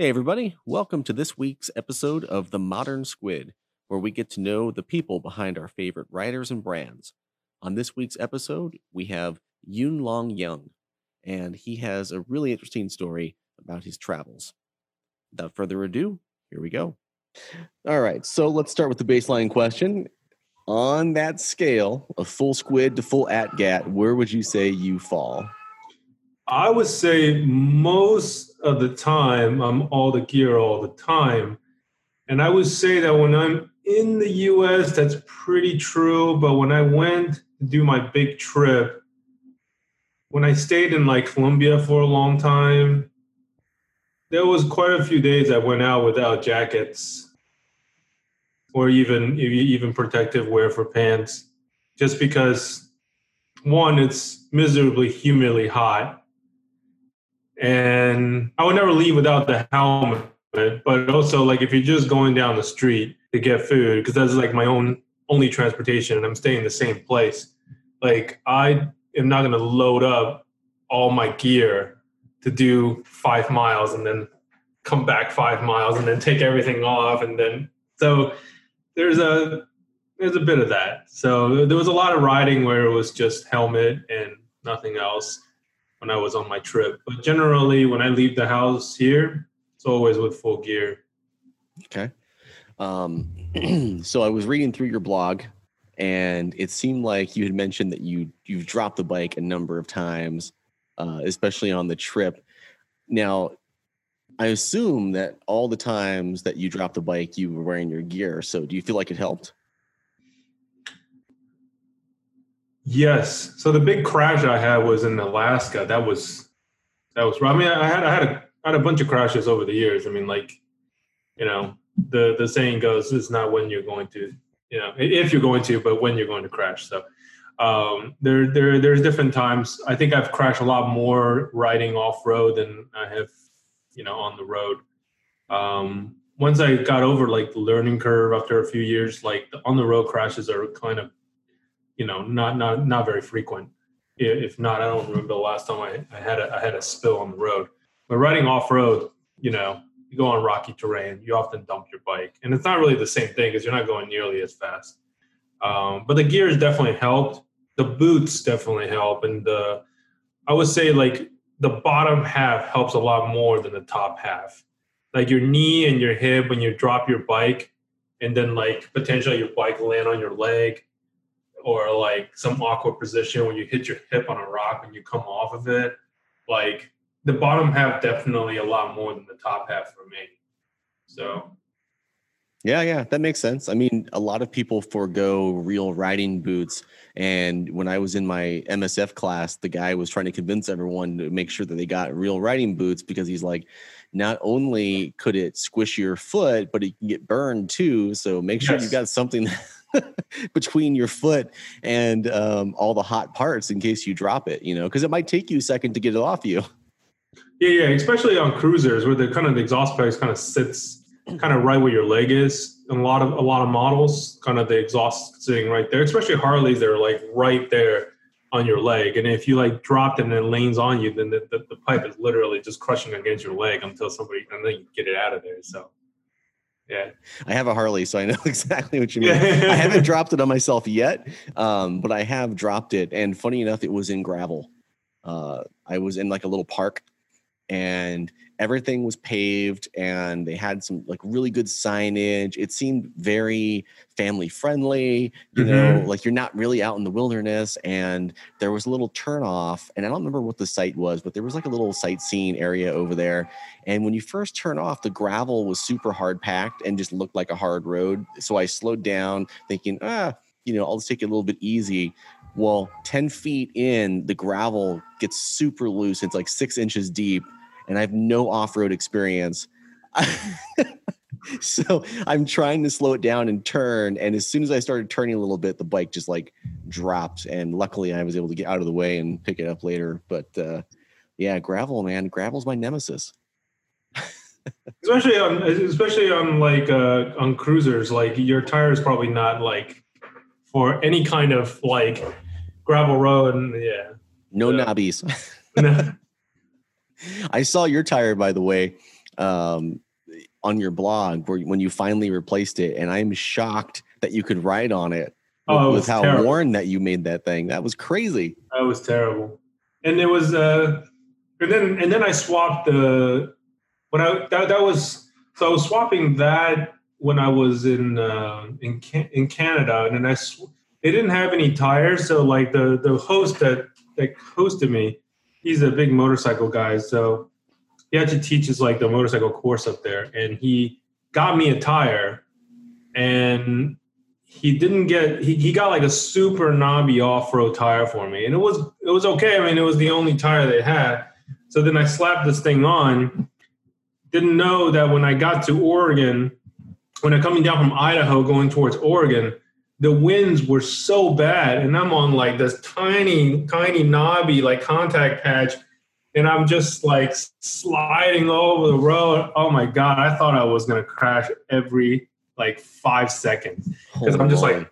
Hey, everybody, welcome to this week's episode of The Modern Squid, where we get to know the people behind our favorite writers and brands. On this week's episode, we have Yun Lung Yang, and he has a really interesting story about his travels. Without further ado, here we go. All right, so let's start with the baseline question. On that scale of full squid to full ATGATT, where would you say you fall? I would say most of the time I'm all the gear all the time. And I would say that when I'm in the US, that's pretty true. But when I went to do my big trip, when I stayed in like Colombia for a long time, there was quite a few days I went out without jackets or even even protective wear for pants, just because one, it's miserably humidly hot and I would never leave without the helmet. But also, like if you're just going down the street to get food, because that's like my own only transportation, and I'm staying in the same place. Like I am not going to load up all my gear to do five miles and then come back five miles and then take everything off and then so there's a there's a bit of that. So there was a lot of riding where it was just helmet and nothing else when I was on my trip. But generally, when I leave the house here, it's always with full gear. Okay. Um, so I was reading through your blog, and it seemed like you had mentioned that you you've dropped the bike a number of times, uh, especially on the trip. Now, I assume that all the times that you dropped the bike, you were wearing your gear. So, do you feel like it helped? Yes. So the big crash I had was in Alaska. That was that was. I mean, I had I had a I had a bunch of crashes over the years. I mean, like you know, the the saying goes, "It's not when you're going to, you know, if you're going to, but when you're going to crash." So um, there there there's different times. I think I've crashed a lot more riding off road than I have, you know, on the road. Um, once I got over like the learning curve after a few years, like the on the road crashes are kind of you know, not not not very frequent. If not, I don't remember the last time I, I had a I had a spill on the road. But riding off road, you know, you go on rocky terrain, you often dump your bike, and it's not really the same thing because you're not going nearly as fast. Um, but the gears definitely helped. The boots definitely help, and the I would say like the bottom half helps a lot more than the top half. Like your knee and your hip when you drop your bike, and then like potentially your bike land on your leg or like some awkward position when you hit your hip on a rock when you come off of it. Like the bottom half definitely a lot more than the top half for me. So yeah, yeah, that makes sense. I mean, a lot of people forego real riding boots. And when I was in my MSF class, the guy was trying to convince everyone to make sure that they got real riding boots because he's like, not only could it squish your foot, but it can get burned too. So make sure yes. you got something between your foot and um, all the hot parts in case you drop it, you know, because it might take you a second to get it off you. Yeah, yeah, especially on cruisers where the kind of the exhaust pipe kind of sits kind of right where your leg is. And a lot of a lot of models, kind of the exhaust sitting right there. Especially Harleys, they're like right there on your leg. And if you like dropped it and it leans on you, then the, the, the pipe is literally just crushing against your leg until somebody and then you get it out of there. So yeah. I have a Harley, so I know exactly what you mean. I haven't dropped it on myself yet, um, but I have dropped it. And funny enough, it was in gravel. Uh, I was in like a little park and everything was paved and they had some like really good signage. It seemed very family friendly you mm-hmm. know like you're not really out in the wilderness. And there was a little turn off and i don't remember what the site was but there was like a little sightseeing area over there. And when you first turn off the gravel was super hard packed and just looked like a hard road. So i slowed down thinking ah you know i'll just take it a little bit easy. Well 10 feet in the gravel gets super loose. It's like six inches deep and I have no off road experience. so I'm trying to slow it down and turn. And as soon as I started turning a little bit, the bike just like dropped. And luckily, I was able to get out of the way and pick it up later. But uh, yeah, gravel, man, gravel's my nemesis. especially on, especially on like uh, on cruisers, like your tire is probably not like for any kind of like gravel road. And yeah, no knobbies. I saw your tire, by the way. um, on your blog where when you finally replaced it, and I'm shocked that you could ride on it. Oh, it with how terrible. worn that you made that thing. That was crazy. That was terrible. And it was uh and then and then I swapped the when I that, that was so I was swapping that when I was in uh, in in Canada and then I sw- they didn't have any tires so like the the host that that hosted me he's a big motorcycle guy so he actually teaches like the motorcycle course up there and he got me a tire and he didn't get he, he got like a super knobby off-road tire for me and it was it was okay i mean it was the only tire they had. So then i slapped this thing on. Didn't know that when i got to oregon when i'm coming down from idaho going towards oregon the winds were so bad and i'm on like this tiny tiny knobby like contact patch and i'm just like sliding over the road oh my god i thought i was going to crash every like five seconds because Holy I'm just like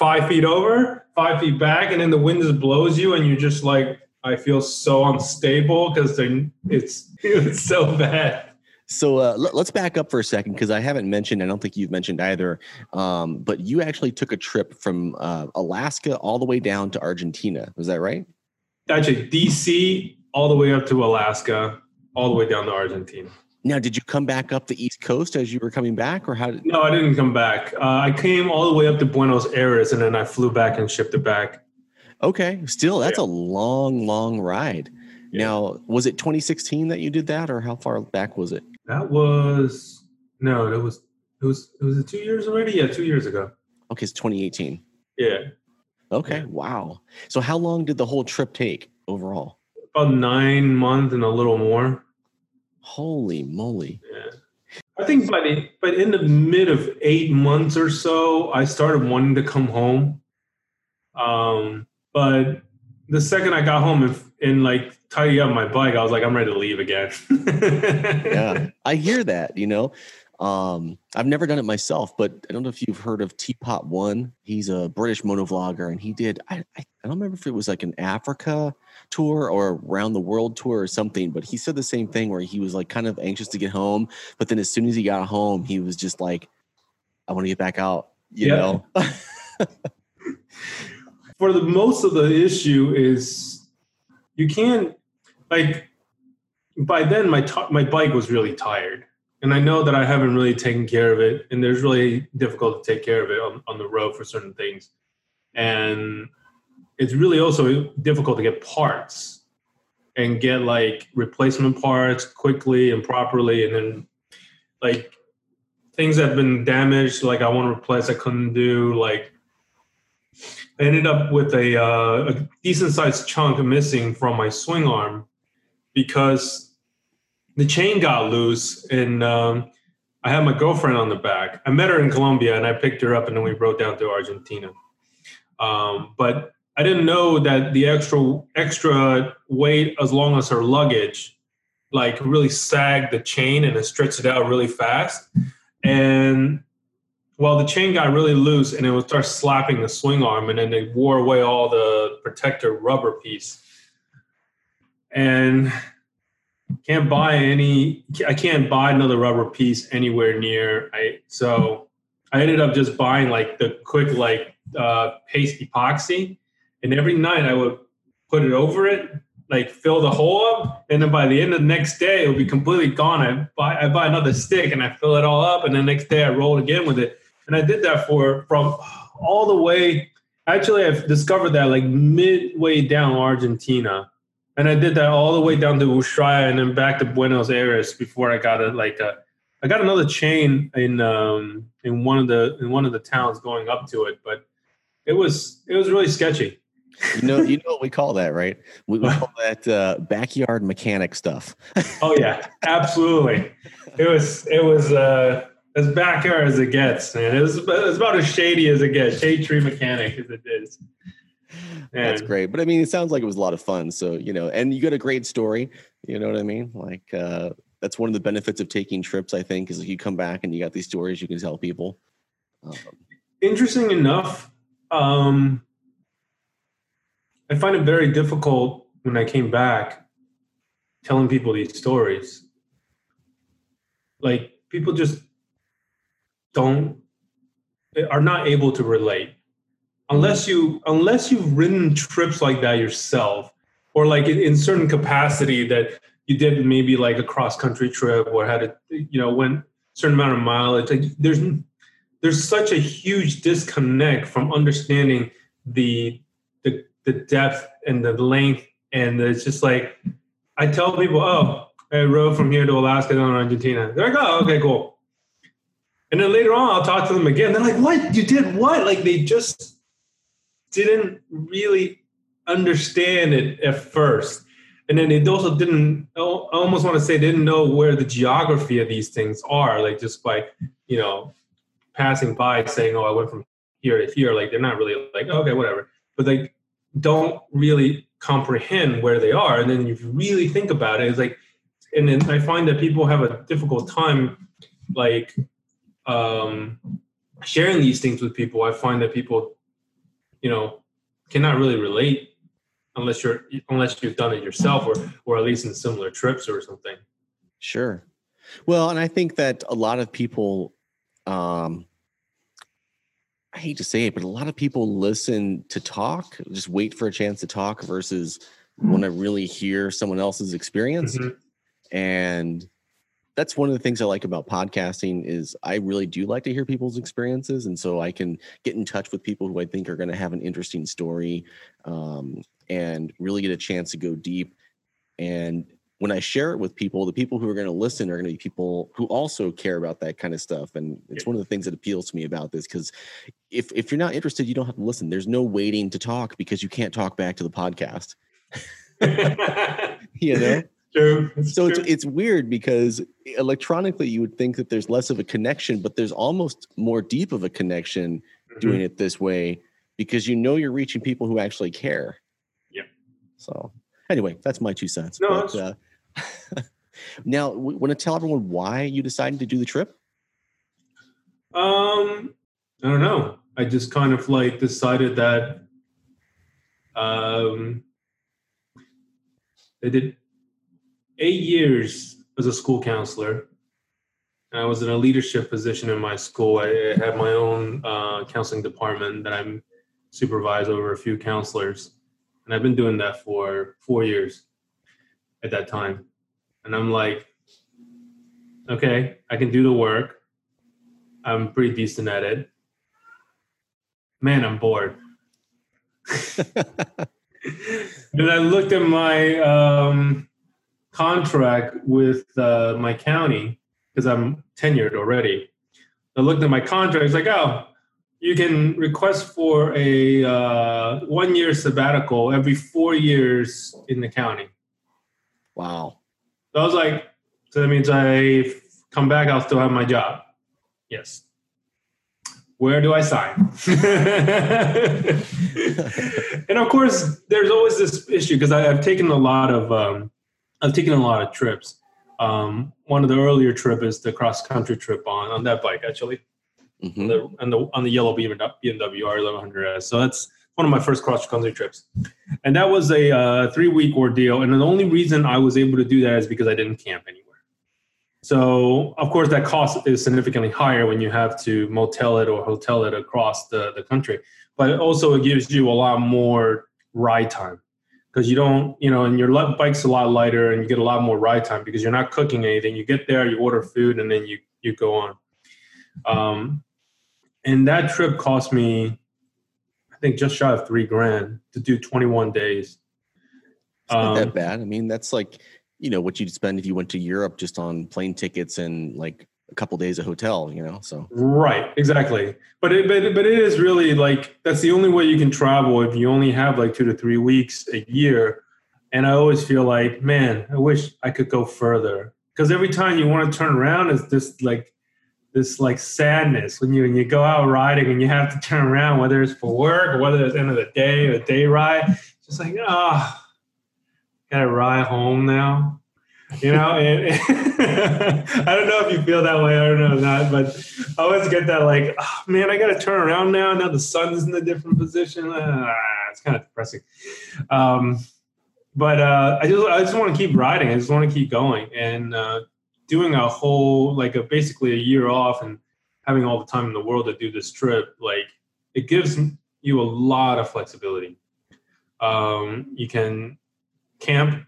five feet over, five feet back, and then the wind just blows you, and you're just like, I feel so unstable because it's it's so bad. So uh, let, us back up for a second because I haven't mentioned. I don't think you've mentioned either. Um, but you actually took a trip from uh, Alaska all the way down to Argentina. Was that right? Actually, DC all the way up to Alaska, all the way down to Argentina. Now, did you come back up the East Coast as you were coming back, or how did? No, I didn't come back. Uh, I came all the way up to Buenos Aires, and then I flew back and shipped it back. Okay, still that's Yeah. a long, long ride. Yeah. Now, was it 2016 that you did that, or how far back was it? That was no, that was it was it was it two years already. Yeah, two years ago. Okay, it's 2018. Yeah, Okay, Yeah. wow. So, how long did the whole trip take overall? about nine months and a little more. Holy moly! Yeah. I think by the but in the mid of eight months or so, I started wanting to come home. Um, but the second I got home and, in like tidy up my bike, I was like, I'm ready to leave again. yeah i hear that you know um i've never done it myself but i don't know if you've heard of teapot one he's a british motovlogger and he did I, I i don't remember if it was like an africa tour or around the world tour or something but he said the same thing where he was like kind of anxious to get home but then as soon as he got home he was just like i want to get back out you Yeah. know For the most of the issue is you can't like by then my t- my bike was really tired. And i know that i haven't really taken care of it and there's really difficult to take care of it on, on the road for certain things. And it's really also difficult to get parts and get like replacement parts quickly and properly and then like things that have been damaged like i want to replace i couldn't do like I ended up with a, uh, a decent sized chunk missing from my swing arm because the chain got loose and um, I had my girlfriend on the back. I met her in Colombia and I picked her up and then we rode down to Argentina. Um, but I didn't know that the extra extra weight as long as her luggage like really sagged the chain and it stretched it out really fast. And well, the chain got really loose and it would start slapping the swing arm, and then they wore away all the protector rubber piece. And can't buy any. I can't buy another rubber piece anywhere near. I so I ended up just buying like the quick like uh, paste epoxy, and every night I would put it over it, like fill the hole up, and then by the end of the next day it would be completely gone. I buy I buy another stick and I fill it all up, and the next day I roll again with it and I did that for from all the way. Actually, I've discovered that like midway down Argentina, and I did that all the way down to Ushuaia and then back to Buenos Aires before I got a like a. I got another chain in um, in one of the in one of the towns going up to it, but it was it was really sketchy. you know you know what we call that right we, we call that uh, backyard mechanic stuff Oh yeah, absolutely. It was it was uh, as backyard as it gets, man. It was, it was about as shady as it gets. Shade tree mechanic as it is. That's great. But I mean, it sounds like it was a lot of fun. So, you know, and you got a great story. You know what I mean? Like, uh, that's one of the benefits of taking trips, I think, is like you come back and you got these stories you can tell people. Um, interesting enough, um, I find it very difficult when I came back telling people these stories like people just don't are not able to relate unless you unless you've ridden trips like that yourself or like in, in certain capacity that you did maybe like a cross country trip or had a you know went certain amount of mileage like there's there's such a huge disconnect from understanding the the the depth and the length. And it's just like I tell people oh I rode from here to Alaska down to Argentina. They're like oh okay cool. And then later on I'll talk to them again. They're like what? You did what? Like they just didn't really understand it at first. And then they also didn't, I almost want to say, didn't know where the geography of these things are, like just by, you know, passing by saying, oh, I went from here to here. Like they're not really like, okay, whatever. But they don't really comprehend where they are. And then if you really think about it, it's like, and then I find that people have a difficult time like um, sharing these things with people. I find that people you know cannot really relate unless you're unless you've done it yourself or or at least in similar trips or something. Sure. Well and i think that a lot of people um i hate to say it but a lot of people listen to talk just wait for a chance to talk versus want to really hear someone else's experience. Mm-hmm. and that's one of the things I like about podcasting is I really do like to hear people's experiences, and so I can get in touch with people who I think are going to have an interesting story, um, and really get a chance to go deep. And when I share it with people, the people who are going to listen are going to be people who also care about that kind of stuff. And it's one of the things that appeals to me about this because if if you're not interested, you don't have to listen. There's no waiting to talk because you can't talk back to the podcast. you know true. so true. It's, it's weird because electronically you would think that there's less of a connection, but there's almost more deep of a connection mm-hmm. doing it this way because you know you're reaching people who actually care. Yeah. So anyway, that's my two cents. No, but, uh, now, want to tell everyone why you decided to do the trip? Um, I don't know. I just kind of like decided that um, they did eight years as a school counselor. I was in a leadership position in my school. I had my own uh, counseling department that I'm supervise over a few counselors, and I've been doing that for four years at that time. And I'm like, okay, I can do the work. I'm pretty decent at it. Man, I'm bored. and I looked at my um, contract with uh, my county because I'm tenured already. I looked at my contract. It's like, oh, you can request for a uh, one year sabbatical every four years in the county. Wow. So I was like, so that means I come back, I'll still have my job. Yes. Where do I sign? and of course, there's always this issue because I've taken a lot of um, I've taken a lot of trips. Um, one of the earlier trip is the cross country trip on on that bike actually, mm-hmm. on, the, on the on the yellow BMW R1100S. So that's one of my first cross country trips, and that was a uh, three week ordeal. And the only reason I was able to do that is because I didn't camp anywhere. So of course that cost is significantly higher when you have to motel it or hotel it across the, the country. But also it gives you a lot more ride time because you don't, you know, and your bike's a lot lighter and you get a lot more ride time because you're not cooking anything. You get there, you order food, and then you you go on. Um, and that trip cost me, I think, just shy of three grand to do 21 days. It's not um, that bad. I mean, that's like you know what you'd spend if you went to Europe just on plane tickets and like a couple days of hotel, you know. So right, exactly. But it but, but it is really like that's the only way you can travel if you only have like two to three weeks a year. And I always feel like, man, I wish I could go further because every time you want to turn around, it's this like this like sadness when you when you go out riding and you have to turn around, whether it's for work or whether it's end of the day or a day ride. Just like ah, oh, gotta ride home now you know and, i don't know if you feel that way i don't know that but i always get that like oh, man i gotta turn around now now the sun's in a different position ah, it's kind of depressing um, but uh, i just i just want to keep riding i just want to keep going and uh, doing a whole like a basically a year off and having all the time in the world to do this trip, like it gives you a lot of flexibility. Um, you can camp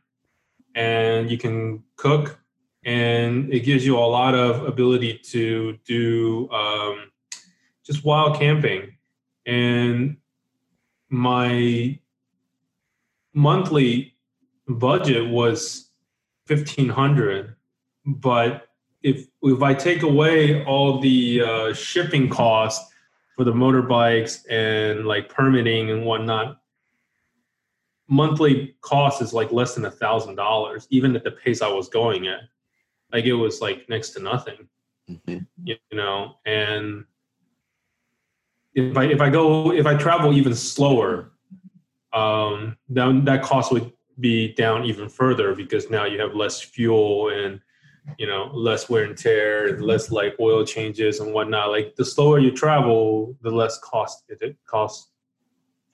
and you can cook and it gives you a lot of ability to do um, just wild camping. And my monthly budget was 1500 but if if i take away all the uh, shipping costs for the motorbikes and like permitting and whatnot monthly cost is like less than a thousand dollars even at the pace i was going at. Like it was like next to nothing. Mm-hmm. you know and if i if i go if i travel even slower um then that cost would be down even further because now you have less fuel and you know less wear and tear and less like oil changes and whatnot. Like the slower you travel the less cost it costs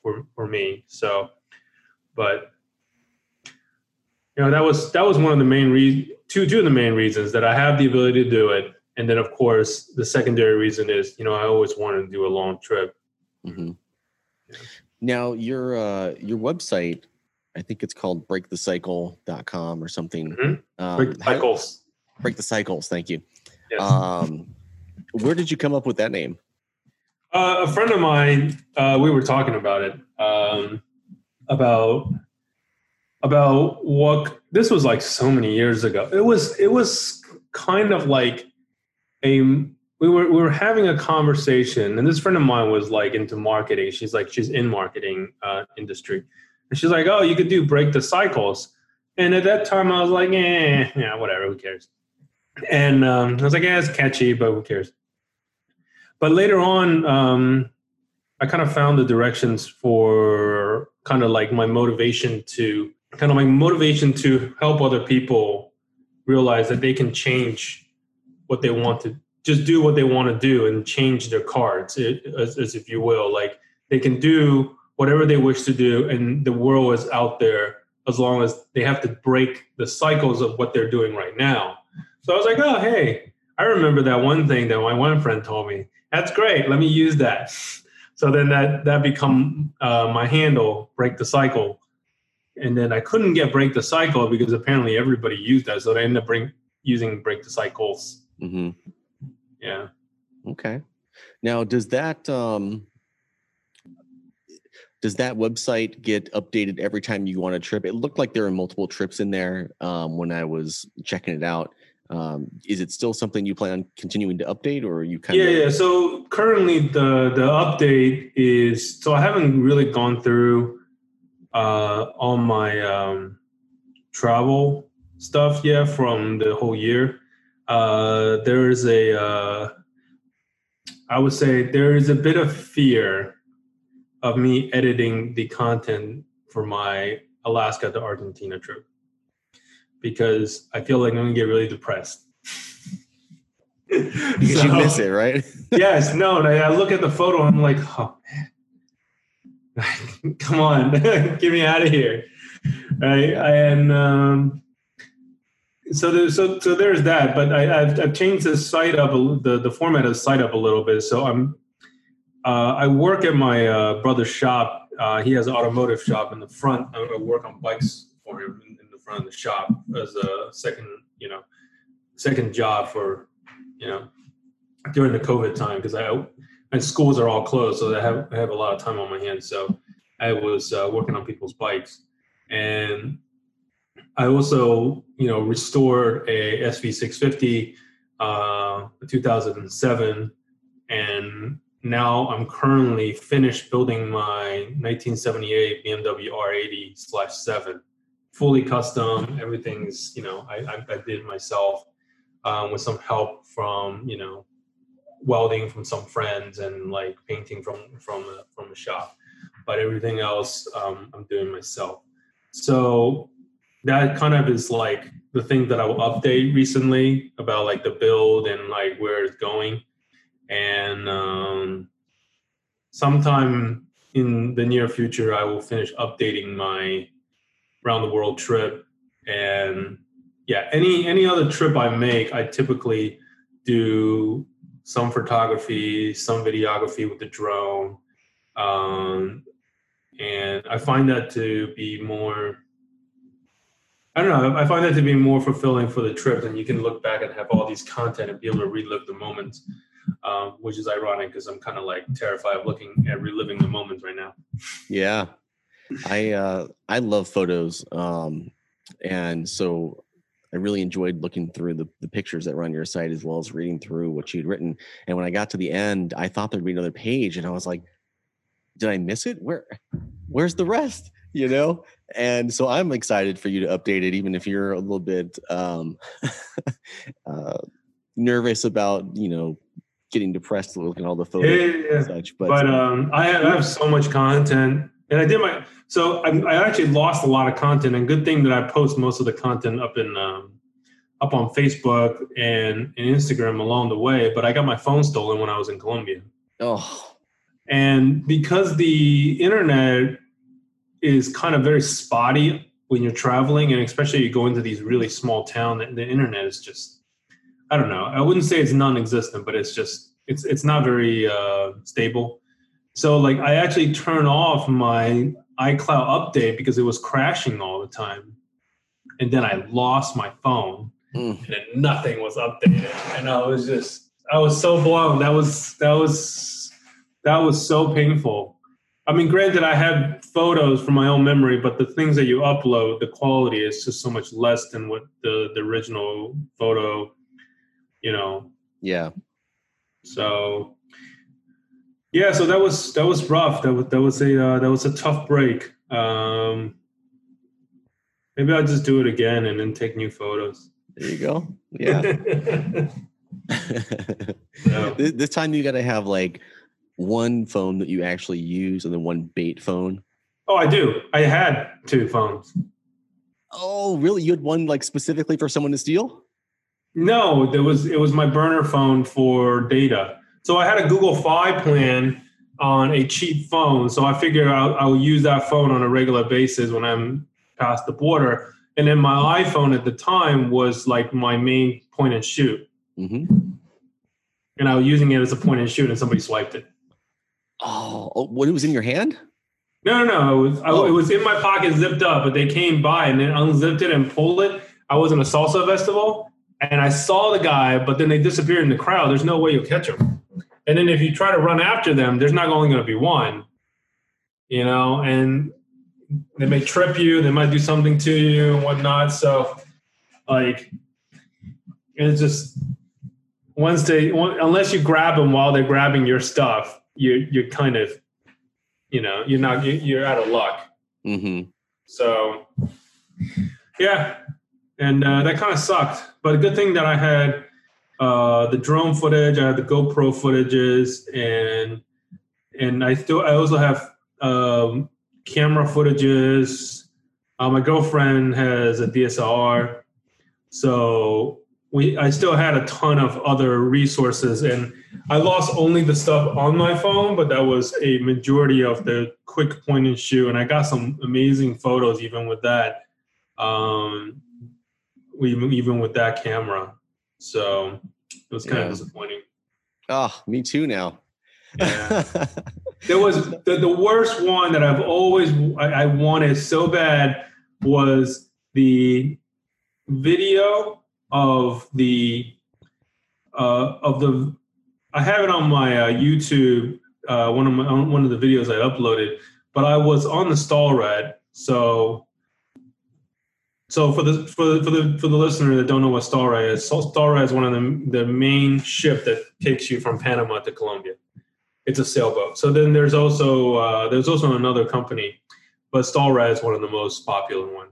for for me. So but you know that was that was one of the main reasons two two of the main reasons that i have the ability to do it and then of course the secondary reason is you know i always wanted to do a long trip mm-hmm. now your uh your website I think it's called breakthecycle.com or something. Mm-hmm. Um, break the cycles. break the cycles. Thank you. Yes. Um, where did you come up with that name? Uh, a friend of mine, uh, we were talking about it, um, about about what this was like so many years ago. It was it was kind of like a we were we were having a conversation, and this friend of mine was like into marketing. She's like she's in marketing uh, industry, and she's like, "Oh, you could do break the cycles." And at that time, I was like, "Eh, yeah, whatever. Who cares?" And um, I was like, "Yeah, it's catchy, but who cares?" But later on, um, I kind of found the directions for kind of like my motivation to kind of my motivation to help other people realize that they can change what they want to just do what they want to do and change their cards as, as if you will like they can do whatever they wish to do, and the world is out there as long as they have to break the cycles of what they're doing right now. So I was like, oh, hey, I remember that one thing that my one friend told me. That's great. Let me use that. So then that that become uh, my handle, break the cycle. And then I couldn't get break the cycle because apparently everybody used that. So I ended up bring, using break the cycles. Mm-hmm. Yeah. Okay. Now, does that um, does that website get updated every time you go on a trip? It looked like there were multiple trips in there um, when I was checking it out. Um, is it still something you plan on continuing to update, or are you kind yeah, of? Yeah, yeah. So currently, the the update is so I haven't really gone through uh, all my um, travel stuff yet from the whole year. Uh, there is a, uh, I would say there is a bit of fear of me editing the content for my Alaska to Argentina trip because I feel like I'm gonna get really depressed. because so, you miss it, right? yes, no. I, I look at the photo, I'm like, oh man, come on, get me out of here, right? And um, so there's so so there's that. But I, have I've changed the site up, the the format of the site up a little bit. So I'm uh, I work at my uh, brother's shop. Uh, he has an automotive shop in the front. I work on bikes for him in, in, the shop as a second, you know, second job for, you know, during the COVID time because I and schools are all closed, so I have I have a lot of time on my hands. So I was uh, working on people's bikes, and I also, you know, restored a SV650, uh, 2007, and now I'm currently finished building my 1978 BMW R80 slash 7, fully custom. Everything's, you know, I, I, I did myself um, with some help from, you know, welding from some friends and like painting from from the, from a shop. But everything else um, I'm doing myself. So that kind of is like the thing that I will update recently about like the build and like where it's going and um, sometime in the near future, I will finish updating my round the world trip and yeah, any any other trip I make, I typically do some photography, some videography with the drone, um, and I find that to be more. I don't know. I find that to be more fulfilling for the trip, and you can look back and have all these content and be able to relive the moments, um, which is ironic because I'm kind of like terrified of looking at reliving the moments right now. Yeah, I uh, I love photos, um, and so I really enjoyed looking through the, the pictures that were on your site as well as reading through what you'd written. And when I got to the end, I thought there'd be another page, and I was like, "Did I miss it? Where, where's the rest?" You know. And so I'm excited for you to update it, even if you're a little bit um, uh, nervous about, you know, getting depressed looking at all the photos yeah, yeah, yeah. such. But, but um, I, have, I have so much content and I did my so I, I, actually lost a lot of content, and good thing that I post most of the content up in um, up on Facebook and, and Instagram along the way. But I got my phone stolen when I was in Colombia. Oh, and because the internet is kind of very spotty when you're traveling, and especially you go into these really small town, the, the internet is just I don't know. I wouldn't say it's non-existent, but it's just it's it's not very uh, stable. So like I actually turned off my iCloud update because it was crashing all the time. And then I lost my phone mm. and then nothing was updated. And I was just I was so blown. That was that was that was so painful. I mean, granted, I have photos from my own memory, but the things that you upload, the quality is just so much less than what the, the original photo, you know. Yeah. So yeah, so that was that was rough. That was that was a uh, that was a tough break. Um, maybe I'll just do it again and then take new photos. There you go. Yeah. no. This time you got to have like one phone that you actually use and then one bait phone. Oh, I do. I had two phones. Oh, really? You had one like specifically for someone to steal? No, there was it was my burner phone for data. So I had a Google Fi plan on a cheap phone. So I figured I'll, I'll, use that phone on a regular basis when I'm past the border. And then my iPhone at the time was like my main point and shoot. Mm-hmm. And I was using it as a point and shoot, and somebody swiped it. Oh, oh what? It was in your hand? No, no, no. It was, oh. I, it was in my pocket, zipped up. But they came by and then unzipped it and pulled it. I was in a salsa festival, and I saw the guy, but then they disappeared in the crowd. There's no way you'll catch him. And then if you try to run after them, there's not only going to be one, you know, and they may trip you, they might do something to you and whatnot. So, like, it's just once they, unless you grab them while they're grabbing your stuff, you're you're kind of, you know, you're not you're out of luck. Mm-hmm. So, yeah, and uh, that kind of sucked. But a good thing that I had uh, the drone footage, I have the GoPro footages, and and I still I also have um, camera footages. Uh, my girlfriend has a DSLR, so we I still had a ton of other resources, and I lost only the stuff on my phone, but that was a majority of the quick point and shoot, and I got some amazing photos even with that. Um, even with that camera. So it was kind yeah. of disappointing. Oh, me too now. Yeah. there was the, the worst one that I've always I, I wanted so bad was the video of the uh, of the I have it on my uh, YouTube uh, one of my one of the videos I uploaded, but I was on the Stahlratte, so so for the for the for the for the listener that don't know what Stahlratte is, Stahlratte is one of the the main ship that takes you from Panama to Colombia. It's a sailboat. So then there's also uh, there's also another company, but Stahlratte is one of the most popular one.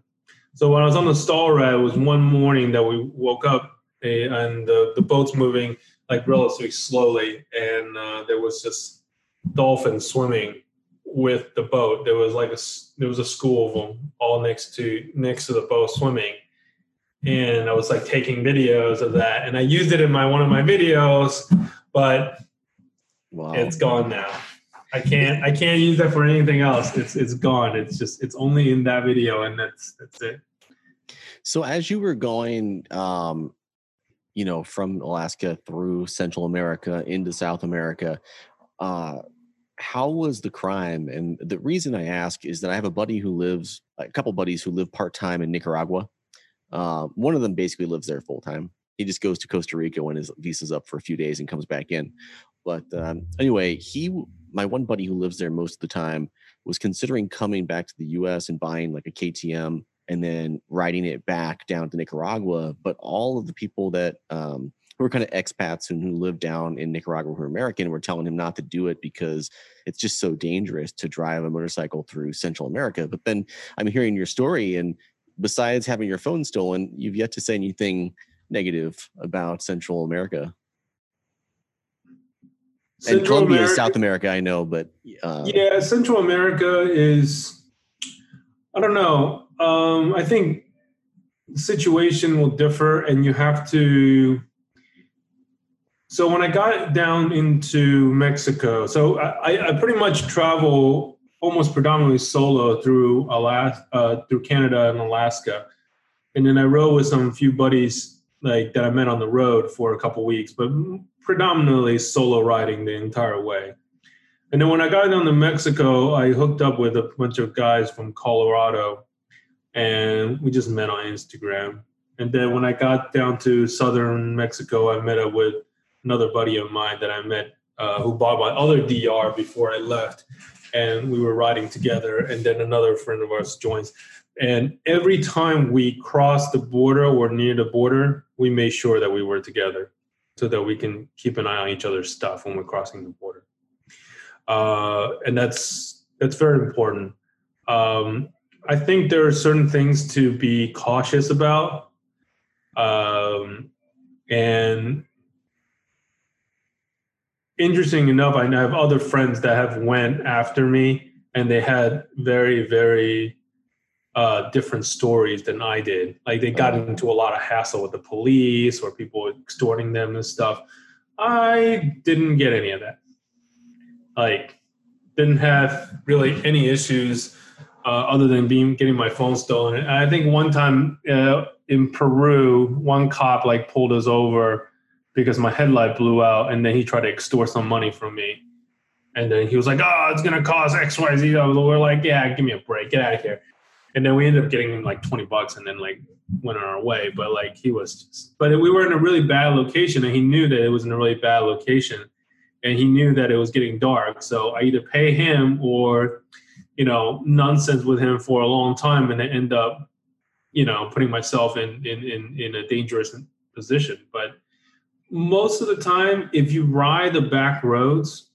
So when I was on the Stahlratte, it was one morning that we woke up eh, and the the boat's moving like relatively slowly, and uh, there was just dolphins swimming with the boat. There was like a there was a school of them all next to next to the boat swimming, and I was like taking videos of that, and I used it in my one of my videos, but wow. it's gone now. I can't I can't use that for anything else. It's it's gone. It's just it's only in that video, and that's that's it. So as you were going, um, you know, from Alaska through Central America into South America, uh, how was the crime? And the reason I ask is that I have a buddy who lives, a couple buddies who live part time in Nicaragua. Uh, one of them basically lives there full time. He just goes to Costa Rica when his visa's up for a few days and comes back in. But um, anyway, he, my one buddy who lives there most of the time, was considering coming back to the U.S. and buying like a KTM and then riding it back down to Nicaragua. But all of the people that um, who were kind of expats and who lived down in Nicaragua who were American and were telling him not to do it because it's just so dangerous to drive a motorcycle through Central America. But then I'm hearing your story, and besides having your phone stolen, you've yet to say anything negative about Central America. Central and Colombia America, is South America, I know, but uh, yeah, Central America is. I don't know. Um, I think the situation will differ, and you have to so when I got down into Mexico, so I, I pretty much travel almost predominantly solo through Alaska, uh, through Canada and Alaska, and then I rode with some few buddies like that I met on the road for a couple weeks, but predominantly solo riding the entire way. And then when I got down to Mexico, I hooked up with a bunch of guys from Colorado, and we just met on Instagram. And then when I got down to southern Mexico, I met up with another buddy of mine that I met uh, who bought my other DR before I left, and we were riding together. And then another friend of ours joins. And every time we crossed the border or near the border, we made sure that we were together so that we can keep an eye on each other's stuff when we're crossing the border. Uh, and that's that's very important. Um, I think there are certain things to be cautious about, um, and interesting enough, I have other friends that have went after me, and they had very, very uh, different stories than I did. Like they got uh-huh. into a lot of hassle with the police or people extorting them and stuff. I didn't get any of that. Like, didn't have really any issues uh, other than being getting my phone stolen. And I think one time uh, in Peru, one cop like pulled us over because my headlight blew out and then he tried to extort some money from me. And then he was like, oh, it's going to cost X, Y, Z. We're like, yeah, give me a break. Get out of here. And then we ended up getting him like 20 bucks and then like went on our way. But like he was just, but we were in a really bad location and he knew that it was in a really bad location and he knew that it was getting dark. So I either pay him or, you know, nonsense with him for a long time and end up, you know, putting myself in, in, in, in a dangerous position. But most of the time, if you ride the back roads,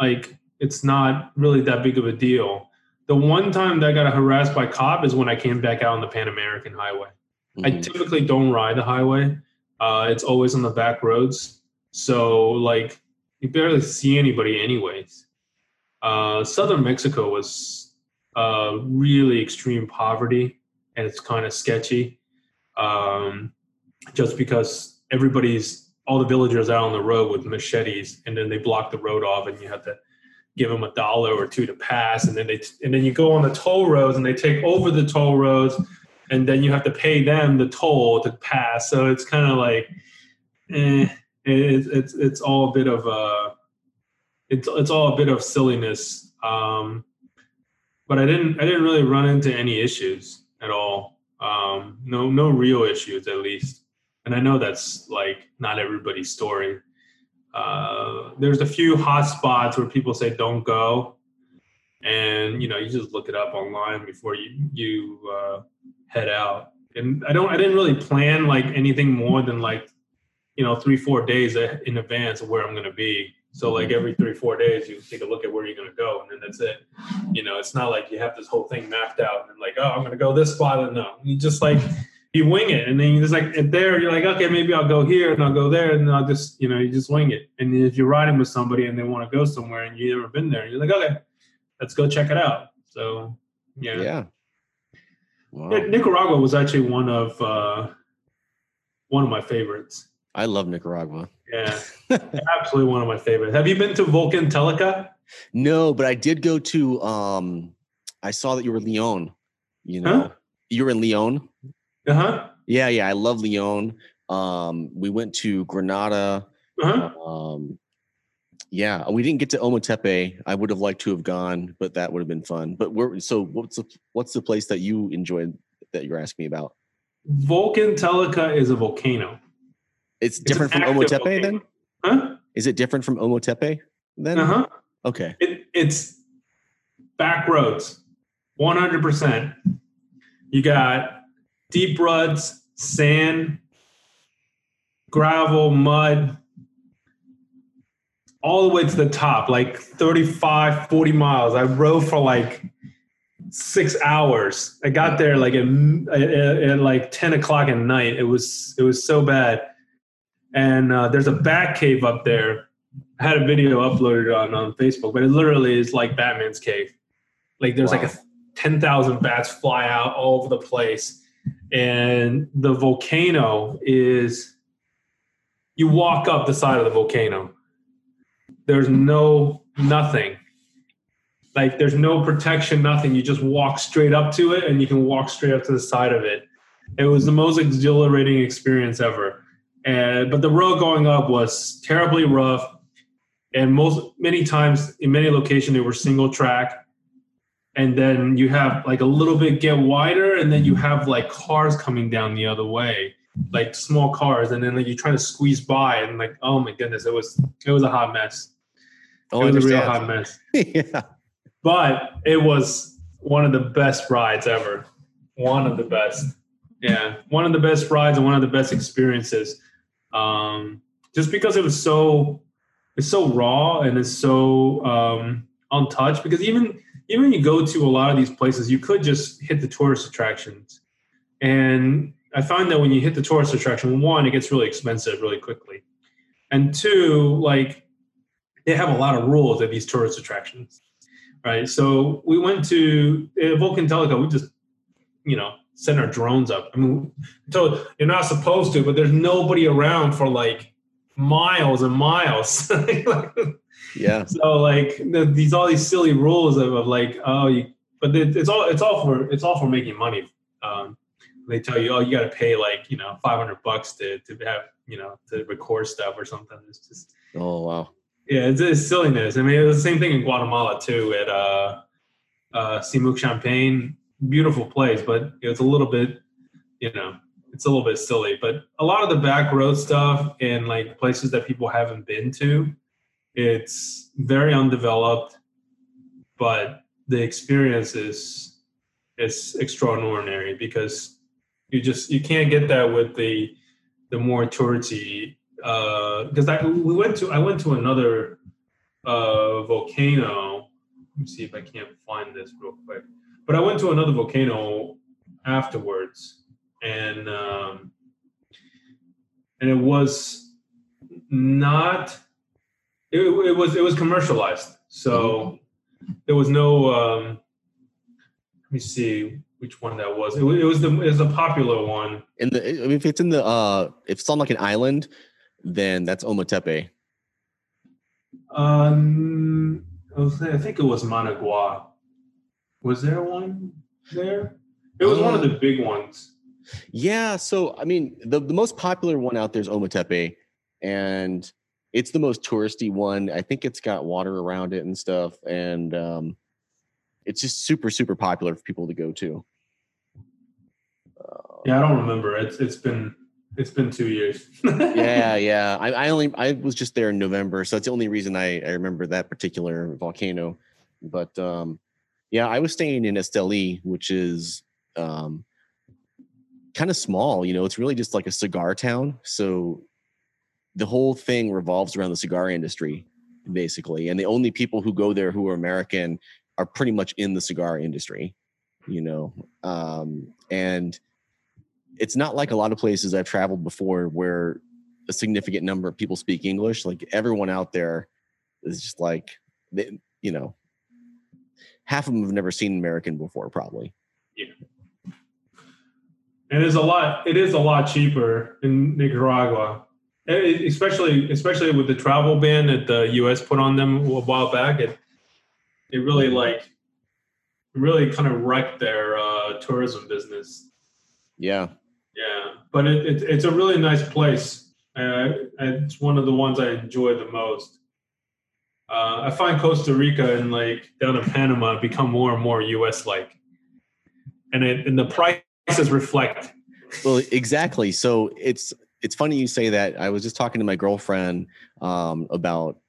like it's not really that big of a deal. The one time that I got harassed by cop is when I came back out on the Pan American Highway. Mm-hmm. I typically don't ride the highway. Uh, it's always on the back roads. So like you barely see anybody anyways. Uh, Southern Mexico was uh, really extreme poverty and it's kind of sketchy. Um, just because everybody's all the villagers out on the road with machetes, and then they block the road off, and you have to give them a dollar or two to pass, and then they and then you go on the toll roads, and they take over the toll roads, and then you have to pay them the toll to pass. So it's kind of like, eh, it's it's it's all a bit of a, it's it's all a bit of silliness. Um, but I didn't I didn't really run into any issues at all. Um, no no real issues at least and I know that's like not everybody's story. Uh, there's a few hot spots where people say don't go, and you know you just look it up online before you you uh, head out. And I don't I didn't really plan like anything more than like you know three four days in advance of where I'm going to be. So like every three four days you take a look at where you're going to go, and then that's it. You know, it's not like you have this whole thing mapped out and like oh I'm going to go this spot and no, you just like you wing it, and then you just like there, you're like, okay, maybe I'll go here and I'll go there, and I'll just you know you just wing it. And if you're riding with somebody and they want to go somewhere and you've never been there, you're like, okay, let's go check it out. So yeah, yeah. Wow. Nicaragua was actually one of uh, one of my favorites. I love Nicaragua. Yeah, absolutely one of my favorites. Have you been to Volcan Telica? No, but I did go to. um I saw that you were Leon. You know, huh? You're in Leon. Uh huh. Yeah, yeah. I love Leon. Um, we went to Granada. Uh-huh. Um, yeah, we didn't get to Ometepe. I would have liked to have gone, but that would have been fun. But we're so what's the what's the place that you enjoyed that you're asking me about? Volcan Telica is a volcano. It's different an from Ometepe volcano. then? Huh? Is it different from Ometepe then? Uh huh. Okay. It, it's back roads, 100%. You got deep ruts, sand, gravel, mud, all the way to the top, like 35, 40 miles. I rode for like six hours. I got there like at, at, at like 10 o'clock at night. It was, it was so bad. And uh, there's a bat cave up there. I had a video uploaded on, on Facebook, but it literally is like Batman's cave. Like there's like Wow. a 10,000 bats fly out all over the place. And the volcano is, you walk up the side of the volcano. There's no, nothing. Like there's no protection, nothing. You just walk straight up to it and you can walk straight up to the side of it. It was the most exhilarating experience ever. And, but the road going up was terribly rough and most many times in many locations they were single track and then you have like a little bit get wider and then you have like cars coming down the other way like small cars and then like, you try to squeeze by and like oh my goodness it was it was a hot mess. Oh, it was a real hot mess. Yeah. but it was one of the best rides ever. One of the best. Yeah one of the best rides and one of the best experiences. Um just because it was so it's so raw and it's so um untouched because even even when you go to a lot of these places you could just hit the tourist attractions and i find that when you hit the tourist attraction one it gets really expensive really quickly and two like they have a lot of rules at these tourist attractions right? So we went to uh, Volcán Telica. We just, you know, sent our drones up. I mean, so you're not supposed to, but there's nobody around for like miles and miles. Yeah. so like the, these all these silly rules of, of like oh you, but it, it's all it's all for it's all for making money. Um, they tell you oh you got to pay like you know 500 bucks to to have you know to record stuff or something. It's just Oh wow. yeah, it's, it's silliness. I mean, it was the same thing in Guatemala too. At uh, uh, Semuc Champey, beautiful place, but it's a little bit, you know, it's a little bit silly. But a lot of the back road stuff and like places that people haven't been to, it's very undeveloped, but the experience is is extraordinary because you just you can't get that with the the more touristy because I we went to I went to another uh, volcano. Let me see if I can't find this real quick. But I went to another volcano afterwards, and um, and it was not. It, it was it was commercialized, so there was no. Um, let me see which one that was. It was, it was the it was a popular one. In the I mean, if it's in the uh if it's on like an island, then that's Ometepe. Um, I, was, I think it was Managua. Was there one there? It was one of the big ones. Yeah, so I mean, the, the most popular one out there is Ometepe, and it's the most touristy one. I think it's got water around it and stuff, and um, it's just super super popular for people to go to. Uh, Yeah, I don't remember. It's it's been it's been two years. yeah, yeah. I, I only I was just there in November, so that's the only reason I, I remember that particular volcano. But um, yeah, I was staying in Esteli, which is um, kind of small. You know, it's really just like a cigar town. So the whole thing revolves around the cigar industry, basically. And the only people who go there who are American are pretty much in the cigar industry. You know, um, and it's not like a lot of places I've traveled before where a significant number of people speak English. Like everyone out there is just like, they, you know, half of them have never seen American before, probably. Yeah. And it's a lot. It is a lot cheaper in Nicaragua, especially especially with the travel ban that the U.S. put on them a while back. It it really like really kind of wrecked their uh, tourism business. Yeah. Yeah, but it, it, it's a really nice place. Uh, it's one of the ones I enjoy the most. Uh, I find Costa Rica and like down in Panama become more and more U.S. like, and it and the prices reflect. Well, exactly. So it's it's funny you say that. I was just talking to my girlfriend um, about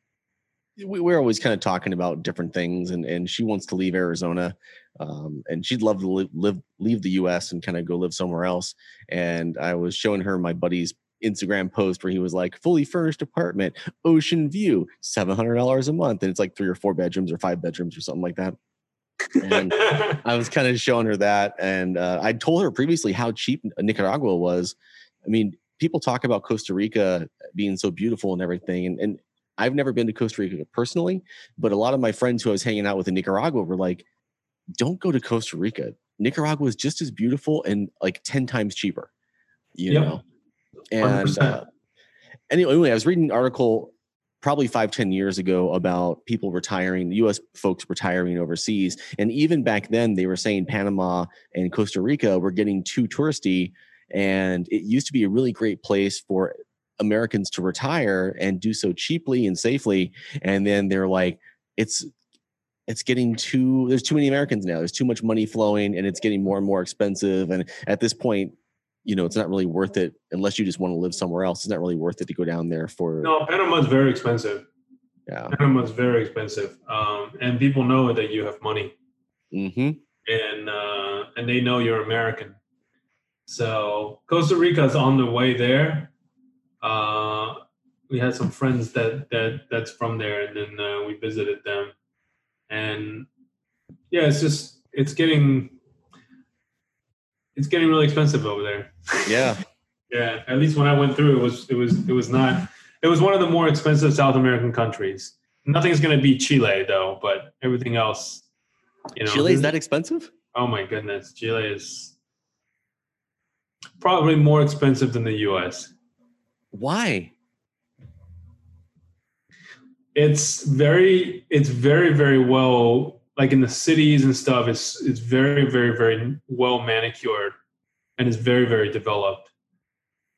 we, we're always kind of talking about different things, and and she wants to leave Arizona, um, and she'd love to live, live leave the U.S. and kind of go live somewhere else. And I was showing her my buddy's Instagram post where he was like, fully furnished apartment, ocean view, seven hundred dollars a month, and it's like three or four bedrooms or five bedrooms or something like that. and I was kind of showing her that, and uh, I told her previously how cheap Nicaragua was. I mean, people talk about Costa Rica being so beautiful and everything, and, and I've never been to Costa Rica personally, but a lot of my friends who I was hanging out with in Nicaragua were like, "Don't go to Costa Rica. Nicaragua is just as beautiful and like ten times cheaper." You yep. know, and uh, anyway, anyway, I was reading an article probably five ten years ago about people retiring, U.S. folks retiring overseas, and even back then they were saying Panama and Costa Rica were getting too touristy, and it used to be a really great place for Americans to retire and do so cheaply and safely, and then they're like, it's it's getting too there's too many Americans now. There's too much money flowing, and it's getting more and more expensive. And at this point, you know, it's not really worth it unless you just want to live somewhere else. It's not really worth it to go down there for. No, Panama's very expensive. Yeah, Panama's very expensive, um, and people know that you have money. Mm-hmm. And uh, and they know you're American. So Costa Rica is on the way there. Uh, we had some friends that that that's from there, and then uh, we visited them, and yeah, it's just it's getting it's getting really expensive over there. Yeah. yeah. At least when I went through, it was it was it was not. It was one of the more expensive South American countries. Nothing's going to beat Chile though, but everything else, you know. Chile is that expensive? Oh my goodness, Chile is probably more expensive than the U.S. Why? It's very, it's very, very well like in the cities and stuff it's it's very very very well manicured and it's very very developed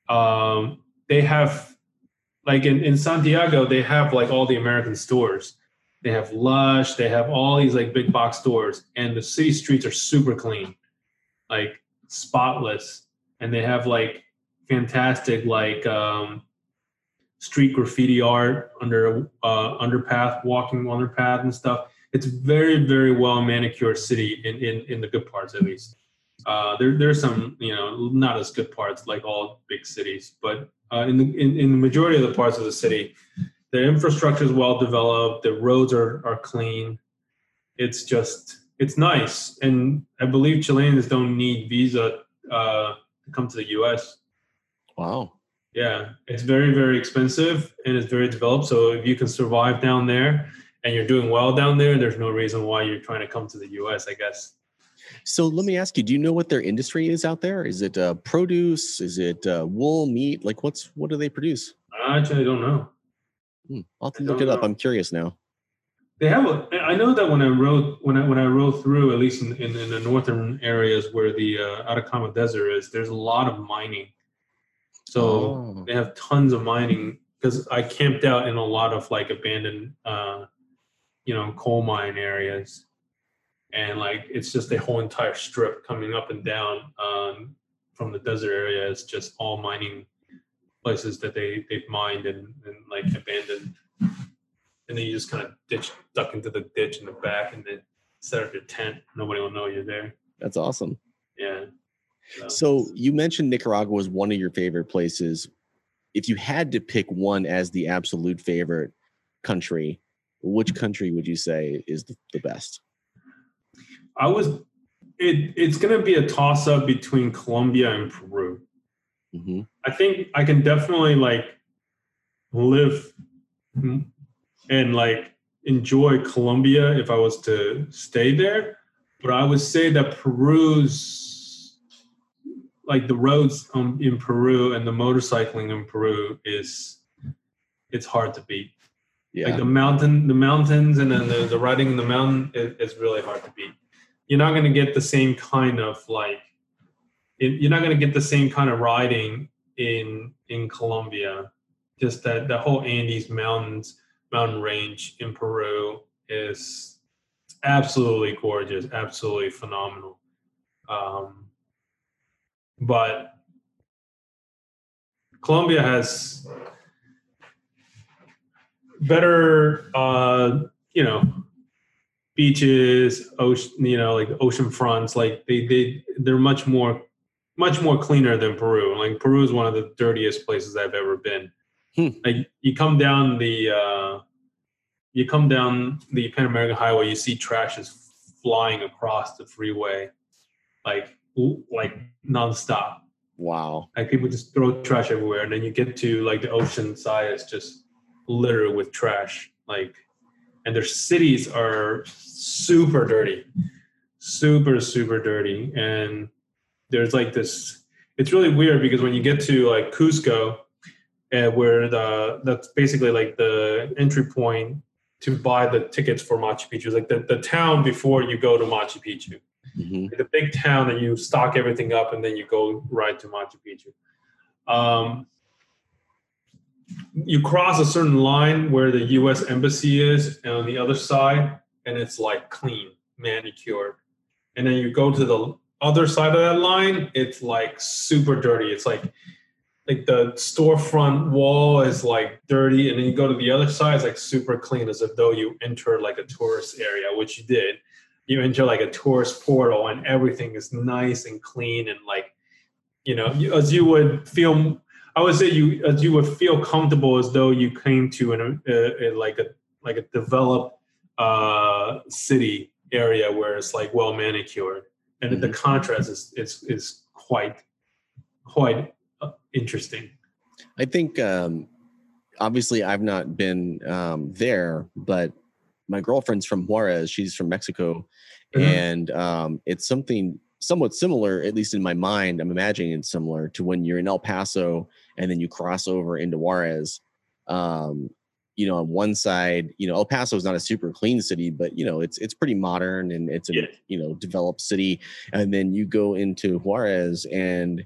um, they have like in, in santiago they have like all the american stores they have lush they have all these like big box stores and the city streets are super clean like spotless and they have like fantastic like um, street graffiti art under uh, underpath walking underpath and stuff. It's very very well manicured city in in, in the good parts at least. Uh, there there's some you know not as good parts like all big cities but uh, in the in, in the majority of the parts of the city the infrastructure is well developed the roads are are clean. It's just it's nice. And i believe chileans don't need visa uh, come to the us wow yeah it's very very expensive and it's very developed so if you can survive down there and you're doing well down there, there's no reason why you're trying to come to the U.S. I guess. So let me ask you: Do you know what their industry is out there? Is it uh, produce? Is it uh, wool, meat? Like, what's what do they produce? I actually don't know. Hmm, I'll have to look it up. I'm curious now. They have. A, I know that when I rode when I when I rode through, at least in, in, in the northern areas where the uh, Atacama Desert is, there's a lot of mining. So oh. they have tons of mining because I camped out in a lot of like abandoned uh, you know coal mine areas and like it's just a whole entire strip coming up and down um, from the desert area it's just all mining places that they they've mined and, and like abandoned and then you just kind of ditch duck into the ditch in the back and then set up your tent nobody will know you're there that's awesome yeah so, so you mentioned nicaragua was one of your favorite places if you had to pick one as the absolute favorite country which country would you say is the, the best? I was. It, it's going to be a toss up between Colombia and Peru. Mm-hmm. I think I can definitely like live and like enjoy Colombia if I was to stay there. But I would say that Peru's like the roads um, in Peru and the motorcycling in Peru is it's hard to beat. Yeah. Like the mountain, the mountains, and then the, the riding in the mountain is, is really hard to beat. you're not going to get the same kind of like it, you're not going to get the same kind of riding in in Colombia. Just that the whole Andes mountains mountain range in Peru is absolutely gorgeous, absolutely phenomenal. Um, but Colombia has better, uh, you know, beaches, ocean, you know, like ocean fronts. Like they, they, they're much more, much more cleaner than Peru. Like Peru is one of the dirtiest places I've ever been. Hmm. Like you come down the, uh, you come down the Pan American Highway, you see trash is flying across the freeway, like like nonstop. Wow! Like people just throw trash everywhere, and then you get to like the ocean side, it's just littered with trash. Like, and their cities are super dirty, super super dirty, and there's like this. It's really weird because when you get to like Cusco, uh, where the that's basically like the entry point to buy the tickets for Machu Picchu. like the, the town before you go to Machu Picchu. Mm-hmm. The big town that you stock everything up and then you go right to Machu Picchu. Um, you cross a certain line where the U.S. embassy is, and on the other side, and it's like clean, manicured. And then you go to the other side of that line, it's like super dirty. It's like like the storefront wall is like dirty, and then you go to the other side, it's like super clean, as if though you enter like a tourist area, which you did. You enter like a tourist portal, and everything is nice and clean, and like you know, as you would feel. I would say you as you would feel comfortable as though you came to an uh, like a like a developed uh, city area where it's like well manicured, and mm-hmm. the contrast is is is quite quite interesting. I think um, obviously I've not been um, there, but my girlfriend's from Juarez. She's from Mexico, mm-hmm. and um, it's something somewhat similar, at least in my mind. I'm imagining it's similar to when you're in El Paso and then you cross over into Juarez. Um, you know, on one side, you know, El Paso is not a super clean city, but you know, it's it's pretty modern and it's a yeah. you know developed city. And then you go into Juarez and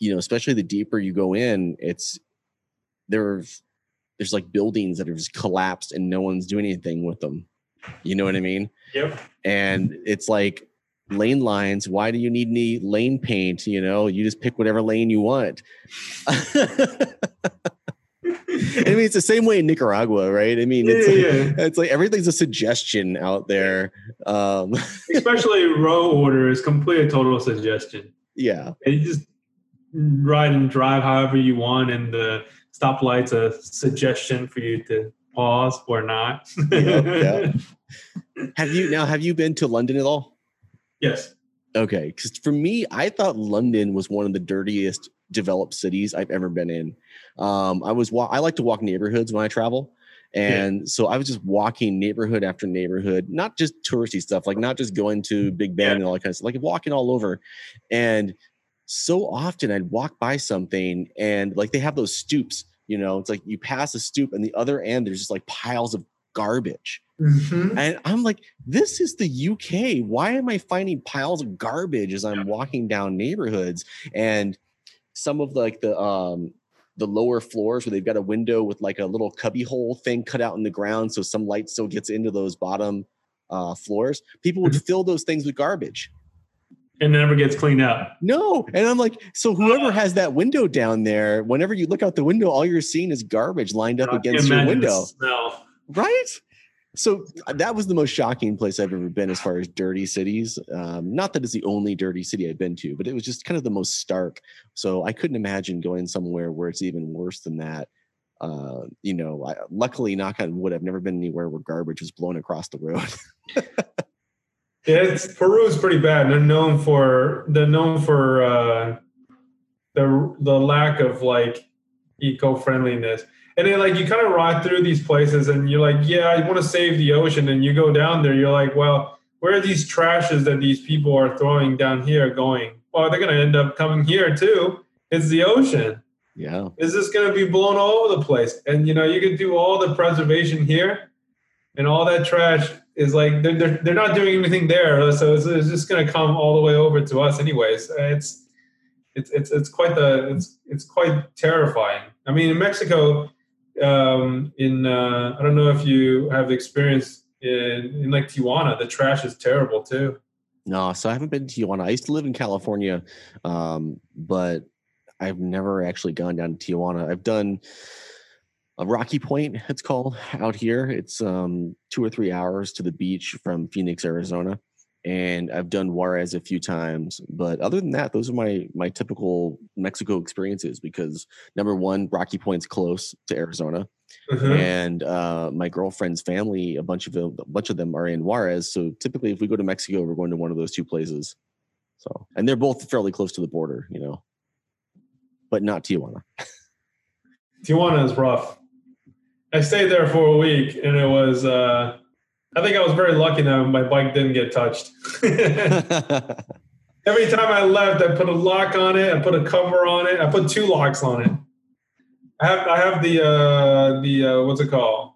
you know, especially the deeper you go in, it's there's there's like buildings that have just collapsed and no one's doing anything with them. You know what I mean? Yep. And it's like lane lines. Why do you need any lane paint? You know, you just pick whatever lane you want. I mean, it's the same way in Nicaragua, right? I mean, it's, yeah, like, yeah. it's like everything's a suggestion out there. Um, Especially row order is complete a total suggestion. Yeah. And you just ride and drive however you want, and the stoplight's a suggestion for you to pause or not. Have you now? Have you been to London at all? Yes. Okay, because for me, I thought London was one of the dirtiest developed cities I've ever been in. Um, I was wa- I like to walk neighborhoods when I travel. And yeah. so I was just walking neighborhood after neighborhood, not just touristy stuff, like not just going to Big Ben yeah. and all that kind of stuff, like walking all over. And so often I'd walk by something and like they have those stoops, you know, it's like you pass a stoop and the other end there's just like piles of garbage. Mm-hmm. And I'm like, this is the UK. Why am I finding piles of garbage as I'm walking down neighborhoods? And some of like the um the lower floors where they've got a window with like a little cubby hole thing cut out in the ground so some light still gets into those bottom uh, floors. People would mm-hmm. fill those things with garbage and never gets cleaned up. No. And I'm like, so whoever has that window down there, whenever you look out the window, all you're seeing is garbage lined up against your window. Right? So uh, that was the most shocking place I've ever been as far as dirty cities. Um, not that it's the only dirty city I've been to, but it was just kind of the most stark. So I couldn't imagine going somewhere where it's even worse than that. Uh, you know, I, luckily, knock on wood, I've never been anywhere where garbage was blown across the road. Yeah, it's, Peru is pretty bad. They're known for they're known for uh, the the lack of like eco friendliness. And then like you kind of ride through these places and you're like, yeah, I want to save the ocean. And you go down there, you're like, well, where are these trashes that these people are throwing down here going? Well, they're gonna end up coming here too. It's the ocean. Yeah. Is this gonna be blown all over the place? And you know, you can do all the preservation here and all that trash is like they're, they're, they're not doing anything there, so it's, it's just going to come all the way over to us anyways. It's it's it's it's quite the it's it's quite terrifying. I mean, in Mexico, um, in uh, I don't know if you have experience in in like Tijuana, the trash is terrible too. No, so I haven't been to Tijuana. I used to live in California, um, but I've never actually gone down to Tijuana. I've done a Rocky Point, it's called out here. It's um, two or three hours to the beach from Phoenix, Arizona, and I've done Juarez a few times. But other than that, those are my my typical Mexico experiences. Because number one, Rocky Point's close to Arizona, mm-hmm. and uh, my girlfriend's family, a bunch of them, a bunch of them are in Juarez. So typically, if we go to Mexico, we're going to one of those two places. So, and they're both fairly close to the border, you know, but not Tijuana. Tijuana is rough. I stayed there for a week, and it was. Uh, I think I was very lucky that my bike didn't get touched. Every time I left, I put a lock on it. I put a cover on it. I put two locks on it. I have I have the uh, the uh, what's it called?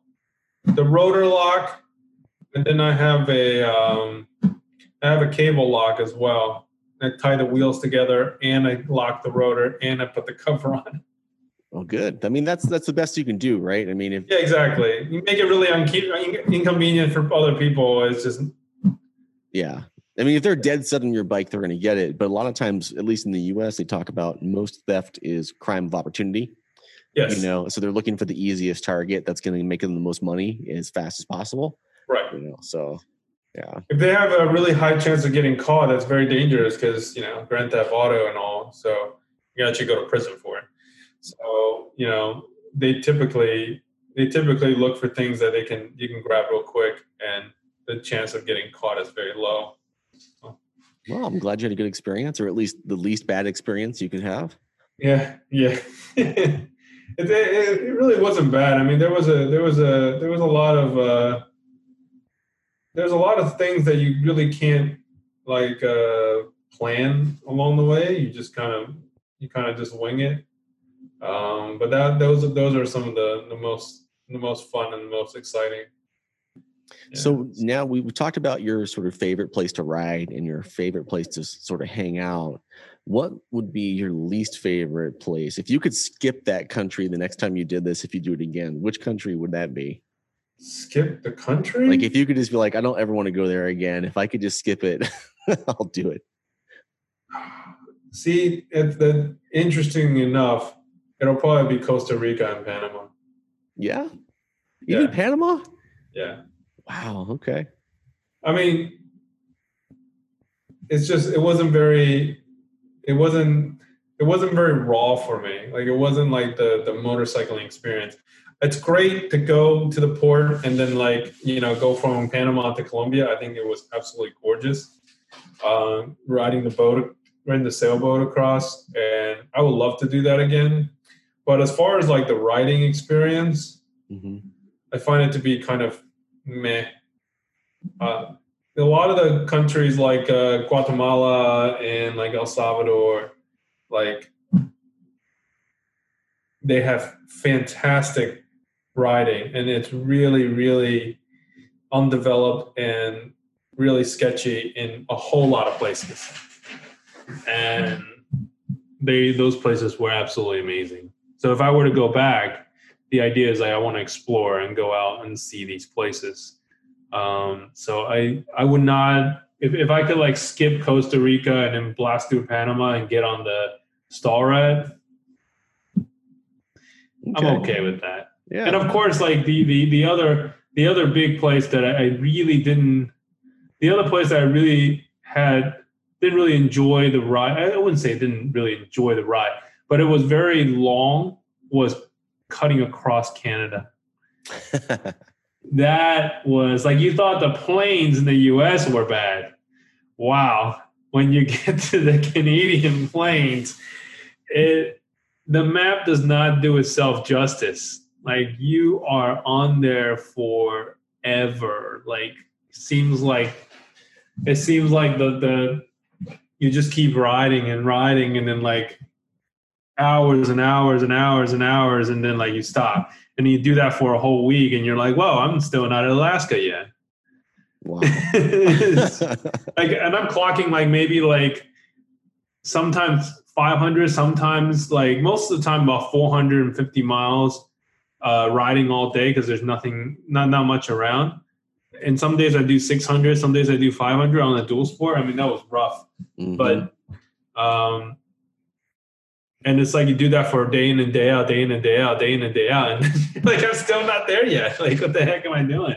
The rotor lock, and then I have a um, I have a cable lock as well. I tie the wheels together, and I lock the rotor, and I put the cover on it. Well, good. I mean, that's that's the best you can do, right? I mean, if yeah, exactly. You make it really un- inconvenient for other people. It's just yeah. I mean, if they're dead set on your bike, they're going to get it. But a lot of times, at least in the U.S., they talk about most theft is crime of opportunity. Yes. You know, so they're looking for the easiest target that's going to make them the most money as fast as possible. Right. You know, so yeah. If they have a really high chance of getting caught, that's very dangerous because you know grand theft auto and all. So you actually go to prison for it. So you know they typically they typically look for things that they can you can grab real quick, and the chance of getting caught is very low. So. Well, I'm glad you had a good experience, or at least the least bad experience you could have. Yeah, yeah. it, it, it, really wasn't bad. I mean, there was a there was a there was a lot of uh, there's a lot of things that you really can't like uh, plan along the way. You just kind of you kind of just wing it. Um, but that those those are some of the the most the most fun and the most exciting. Yeah. So now we, we talked about your sort of favorite place to ride and your favorite place to sort of hang out. What would be your least favorite place? If you could skip that country the next time you did this, if you do it again, which country would that be? Skip the country? Like if you could just be like, I don't ever want to go there again. If I could just skip it, I'll do it. See, it's the interesting enough It'll probably be Costa Rica and Panama. Yeah. Even yeah. Panama? Yeah. Wow. Okay. I mean, it's just it wasn't very it wasn't it wasn't very raw for me. Like it wasn't like the the motorcycling experience. It's great to go to the port and then like you know go from Panama to Colombia. I think it was absolutely gorgeous. Uh, riding the boat, riding the sailboat across, and I would love to do that again. But as far as like the writing experience, mm-hmm. I find it to be kind of meh. Uh, a lot of the countries like uh, Guatemala and like El Salvador, like they have fantastic writing, and it's really, really undeveloped and really sketchy in a whole lot of places. And they those places were absolutely amazing. So if I were to go back, the idea is like I want to explore and go out and see these places. Um, so I I would not if, if I could like skip Costa Rica and then blast through Panama and get on the Stahlratte, okay. I'm okay with that. Yeah. And of course, like the the the other the other big place that I, I really didn't the other place that I really had didn't really enjoy the ride. I wouldn't say didn't really enjoy the ride but it was very long, was cutting across Canada. that was like you thought the plains in the US were bad. Wow. When you get to the Canadian plains, it the map does not do itself justice. Like you are on there forever. Like seems like it seems like the the you just keep riding and riding and then like hours and hours and hours and hours and then like you stop and you do that for a whole week and you're like whoa i'm still not in alaska yet Wow. like, and I'm clocking like maybe like sometimes 500, sometimes like most of the time about 450 miles uh, riding all day because there's nothing, not not much around. And some days I do 600, some days I do 500 on a dual sport. I mean that was rough, Mhm. but um, and it's like you do that for day in and day out, day in and day out, day in and day out, and like I'm still not there yet. Like what the heck am I doing?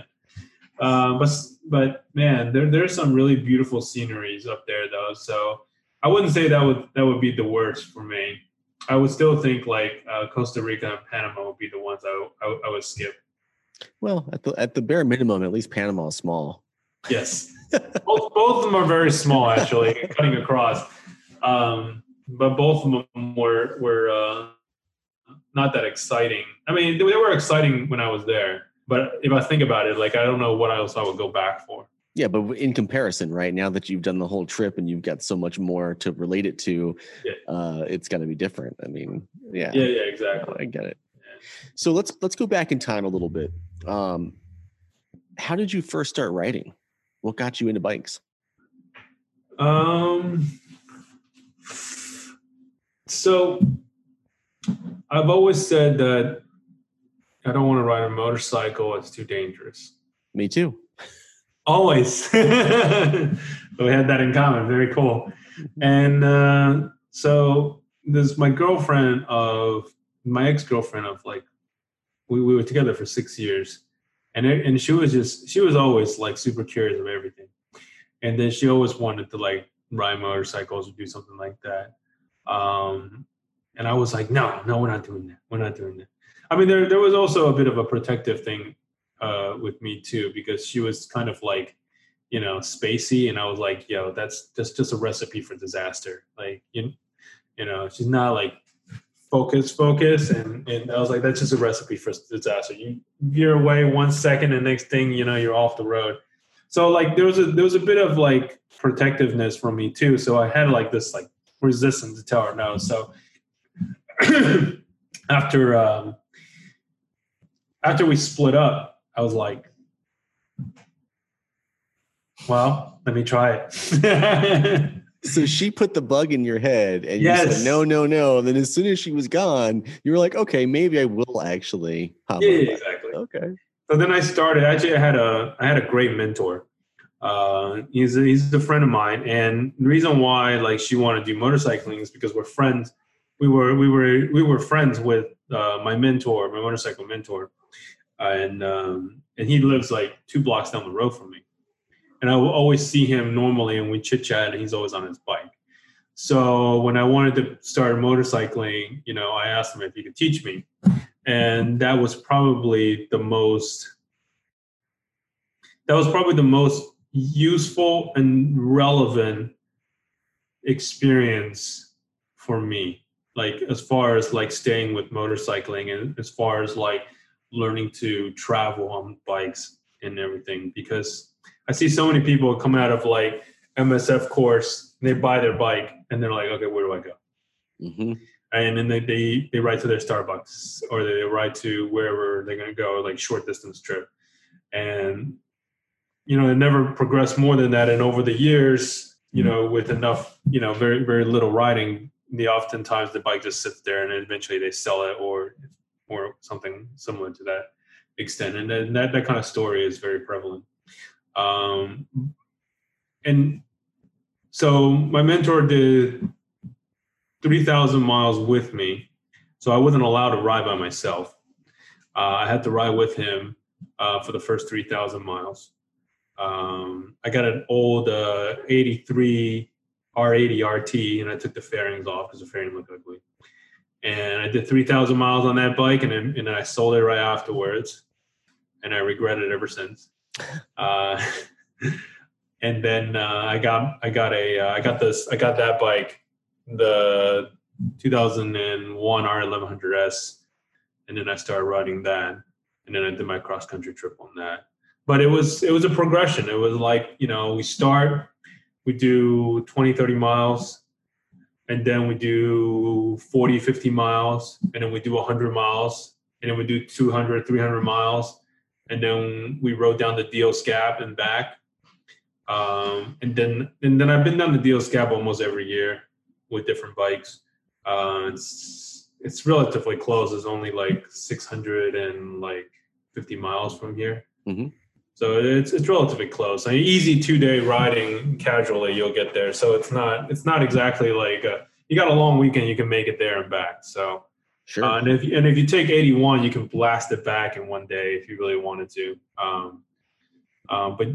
Um, but but man, there there's some really beautiful sceneries up there though. So I wouldn't say that would that would be the worst for me. I would still think like uh, Costa Rica and Panama would be the ones I, I, I would skip. well, at the at the bare minimum, at least Panama is small. Yes, both both of them are very small actually, cutting across. Um, but both of them were were uh, not that exciting. I mean, they, they were exciting when I was there, but if I think about it, like I don't know what else I would go back for. Yeah, but in comparison, right now that you've done the whole trip and you've got so much more to relate it to, Yeah. uh, it's got to be different. I mean, yeah, Yeah, yeah, exactly. I get it. Yeah. So let's let's go back in time a little bit. Um, how did you first start riding? What got you into bikes? Um. So, I've always said that I don't want to ride a motorcycle; it's too dangerous. Me too. Always. we had that in common. Very cool. And uh, so, there's my girlfriend of my ex girlfriend of like we, we were together for six years, and it, and she was just she was always like super curious of everything, and then she always wanted to like ride motorcycles or do something like that. Um, and I was like, no, no, we're not doing that. We're not doing that. I mean, there there was also a bit of a protective thing uh, with me too because she was kind of like, you know, spacey, and I was like, yo, that's that's just a recipe for disaster. Like, you, you know, she's not like focus, focus, and and I was like, that's just a recipe for disaster. You veer away one second, and next thing you know, you're off the road. So like there was a there was a bit of like protectiveness from me too. So I had like this like resistance to tell her no. So after um, after we split up, I was like, well, let me try it. So she put the bug in your head, and you Yes. said no, no, no. And then as soon as she was gone, you were like, okay, maybe I will actually. hop yeah, on a yeah, bike." exactly. Okay. So then I started. Actually, I had a I had a great mentor. Uh, he's a, he's a friend of mine, and the reason why like she wanted to do motorcycling is because we're friends. We were we were we were friends with uh, my mentor, my motorcycle mentor, and um, and he lives like two blocks down the road from me. And I will always see him normally, and we chit chat, and he's always on his bike. So when I wanted to start motorcycling, you know, I asked him if he could teach me, and that was probably the most that was probably the most useful and relevant experience for me. Like as far as like staying with motorcycling and as far as like learning to travel on bikes and everything because i see so many people come out of like msf course they buy their bike and they're like okay where do i go? Hmm and then they, they they ride to their Starbucks or they ride to wherever they're gonna go, like short distance trip, and you know they never progress more than that. And over the years, you know, with enough, you know, very very little riding, the oftentimes the bike just sits there, and eventually they sell it or or something similar to that extent. And then that that kind of story is very prevalent. Um, and so my mentor did 3,000 miles with me. So I wasn't allowed to ride by myself. Uh, I had to ride with him uh, for the first 3,000 miles. Um, I got an old uh, 83 R80 RT and I took the fairings off because the fairing looked ugly. And I did 3,000 miles on that bike and then, and then I sold it right afterwards. And I regret it ever since. Uh, and then uh, I got I got a uh, I got this I got that bike the 2001 R1100S, and then I started riding that, and then I did my cross country trip on that. But it was it was a progression. It was like you know we start, we do 20, 30 miles, and then we do 40, 50 miles, and then we do 100 miles, and then we do 200, 300 miles, and then we rode down the Deals Gap and back, Um, and then and then I've been down the Deals Gap almost every year with different bikes. Uh, it's it's relatively close. It's only like 600 and like 50 miles from here. Mhm. So it's it's relatively close. An easy two day riding casually, you'll get there. So it's not it's not exactly like a, you got a long weekend, you can make it there and back. So Sure. uh, and if and if you take 81, you can blast it back in one day if you really wanted to. Um, um, but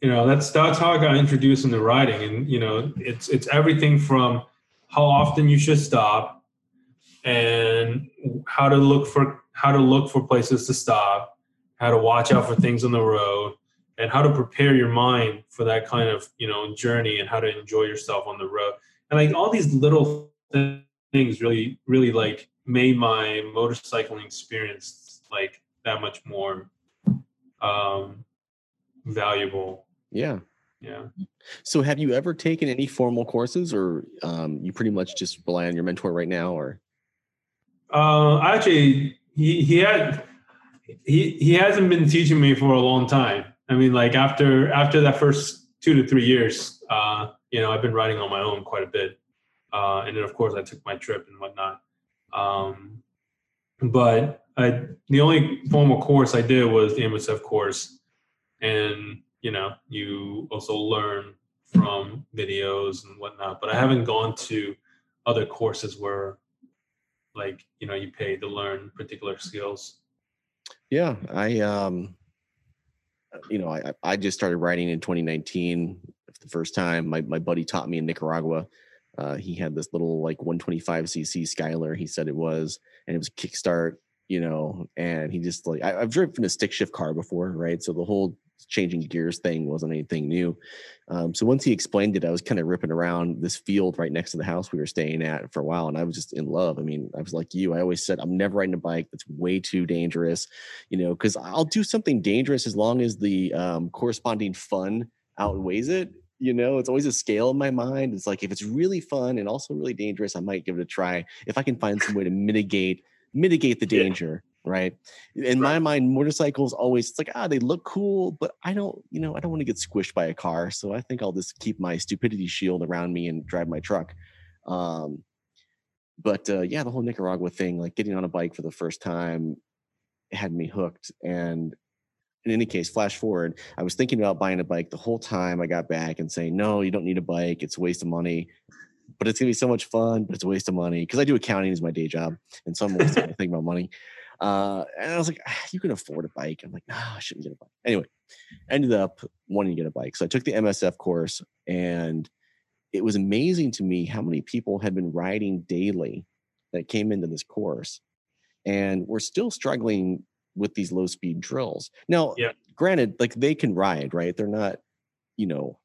you know that's that's how I got introduced into riding, and you know it's it's everything from how often you should stop, and how to look for how to look for places to stop, how to watch out for things on the road, and how to prepare your mind for that kind of you know journey, and how to enjoy yourself on the road, and like all these little things really really like made my motorcycling experience like that much more um valuable. Yeah. yeah. So have you ever taken any formal courses or um, you pretty much just rely on your mentor right now or? Uh actually he he had he he hasn't been teaching me for a long time i mean like after after that first two to three years uh you know i've been riding on my own quite a bit uh and then of course i took my trip and whatnot um but I, the only formal course I did was the MSF course, and you know, you also learn from videos and whatnot. But I haven't gone to other courses where, like, you know, you pay to learn particular skills. Yeah, I um you know, I I just started riding in 2019 for the first time. My my buddy taught me in Nicaragua. Uh, he had this little like 125cc Skylar, he said it was, and it was kickstart, you know, and he just like I, I've driven a stick shift car before, right? So the whole changing gears thing wasn't anything new. Um, so once he explained it, I was kind of ripping around this field right next to the house we were staying at for a while, and I was just in love. I mean, I was like you. I always said I'm never riding a bike that's way too dangerous, you know, because I'll do something dangerous as long as the um, corresponding fun outweighs it. You know, it's always a scale in my mind. It's like if it's really fun and also really dangerous, I might give it a try if I can find some way to mitigate mitigate the Yeah. Right? In my mind motorcycles always it's like ah they look cool but i don't you know i don't want to get squished by a car so i think i'll just keep my stupidity shield around me and drive my truck. Um but uh yeah the whole nicaragua thing like getting on a bike for the first time had me hooked and in any case flash forward i was thinking about buying a bike the whole time i got back and saying no you don't need a bike it's a waste of money. But it's gonna be so much fun but it's a waste of money because i do accounting as my day job and so i'm always thinking about money uh, and I was like, ah, you can afford a bike. I'm like, no, I shouldn't get a bike. Anyway, ended up wanting to get a bike. So I took the MSF course and it was amazing to me how many people had been riding daily that came into this course. And we're still struggling with these low speed drills. Now, Yeah. granted, like they can ride, right? They're not, you know,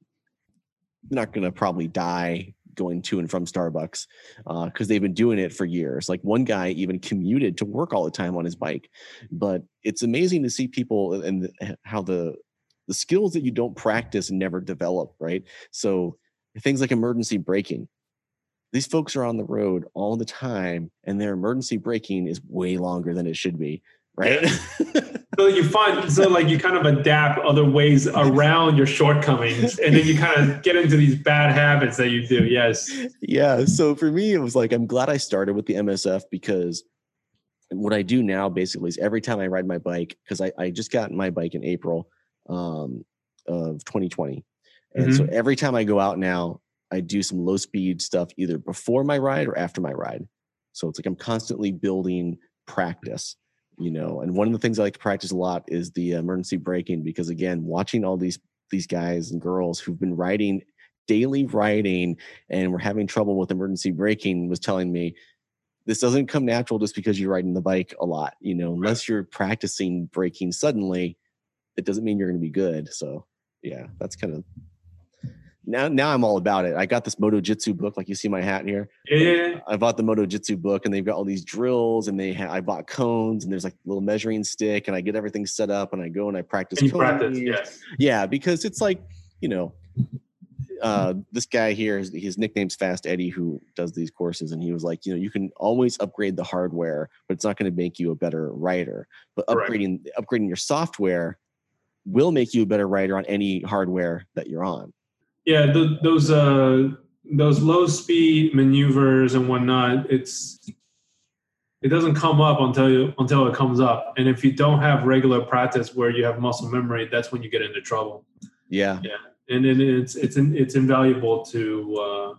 not going to probably die going to and from Starbucks uh, because they've been doing it for years. Like one guy even commuted to work all the time on his bike. But it's amazing to see people and how the the skills that you don't practice never develop, right? So things like emergency braking. These folks are on the road all the time, and their emergency braking is way longer than it should be, right? So you find so like you kind of adapt other ways around your shortcomings, and then you kind of get into these bad habits that you do. Yes. yeah so for me it was like i'm glad i started with the msf because what i do now basically is every time i ride my bike because I, I just got my bike in april um, of 2020 and so every time i go out now i do some low speed stuff either before my ride or after my ride so it's like i'm constantly building practice you know and one of the things i like to practice a lot is the emergency braking because again watching all these these guys and girls who've been riding daily riding and we're having trouble with emergency braking was telling me this doesn't come natural just because you're riding the bike a lot you know unless you're practicing braking suddenly it doesn't mean you're going to be good. So yeah that's kind of now now i'm all about it i got this moto jitsu book like you see my hat here Yeah. I bought the Moto Jitsu book and they've got all these drills and they ha- I bought cones and there's like a little measuring stick and I get everything set up and I go and I practice. And practice. Yes. Yeah, because it's like, you know, uh, this guy here, his, his nickname's Fast Eddie, who does these courses, and he was like, you know, you can always upgrade the hardware, but it's not going to make you a better writer. But Correct. upgrading upgrading your software will make you a better writer on any hardware that you're on. Yeah, the, those uh, those low speed maneuvers and whatnot. It's it doesn't come up until you, until it comes up, and if you don't have regular practice where you have muscle memory, that's when you get into trouble. Yeah, yeah, and, it's it's it's invaluable to uh,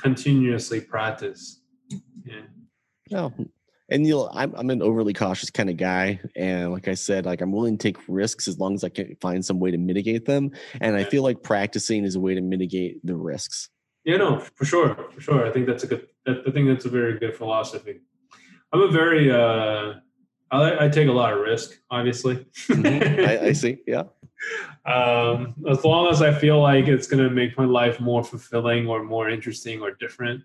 continuously practice. Yeah. No, and you know, I'm I'm an overly cautious kind of guy, and like I said, like I'm willing to take risks as long as I can find some way to mitigate them. And I feel like practicing is a way to mitigate the risks. Yeah, no, for sure, for sure. I think that's a good. I think that's a very good philosophy. I'm a very. uh I, I take a lot of risk, obviously. mm-hmm. I, I see. Yeah. Um, as long as I feel like it's going to make my life more fulfilling or more interesting or different,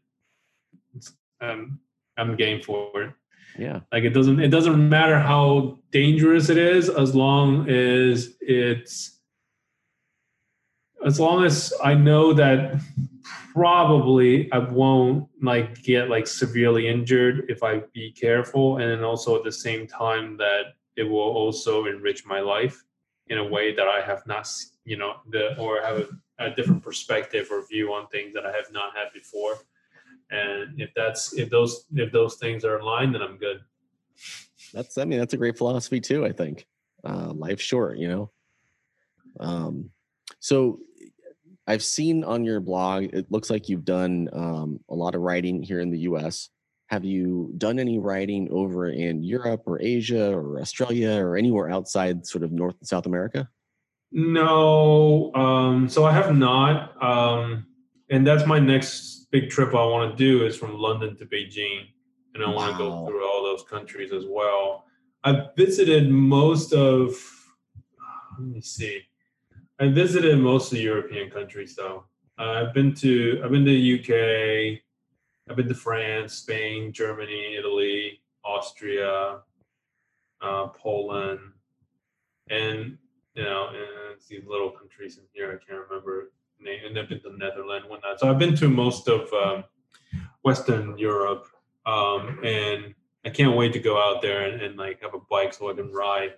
um, I'm game for it. Yeah. Like it doesn't it doesn't matter how dangerous it is as long as it's as long as I know that probably I won't like get like severely injured if I be careful and also at the same time that it will also enrich my life in a way that I have not you know the or have a, a different perspective or view on things that I have not had before and if that's if those if those things are aligned then i'm good. That's i mean that's a great philosophy too i think. Uh life's short you know? Um so i've seen on your blog it looks like you've done um, a lot of writing here in the us have you done any writing over in europe or asia or australia or anywhere outside sort of north and south america? No um so i have not um and that's my next big trip I want to do is from London to Beijing, and I want to go through all those countries as well. I've visited most of. Let me see. I visited most of the European countries though. Uh, I've been to I've been to the UK. I've been to France, Spain, Germany, Italy, Austria, uh, Poland, and you know, and these little countries in here I can't remember and I've been to the Netherlands, whatnot. So I've been to most of um, Western Europe, um, and I can't wait to go out there and, and, like have a bike so I can ride.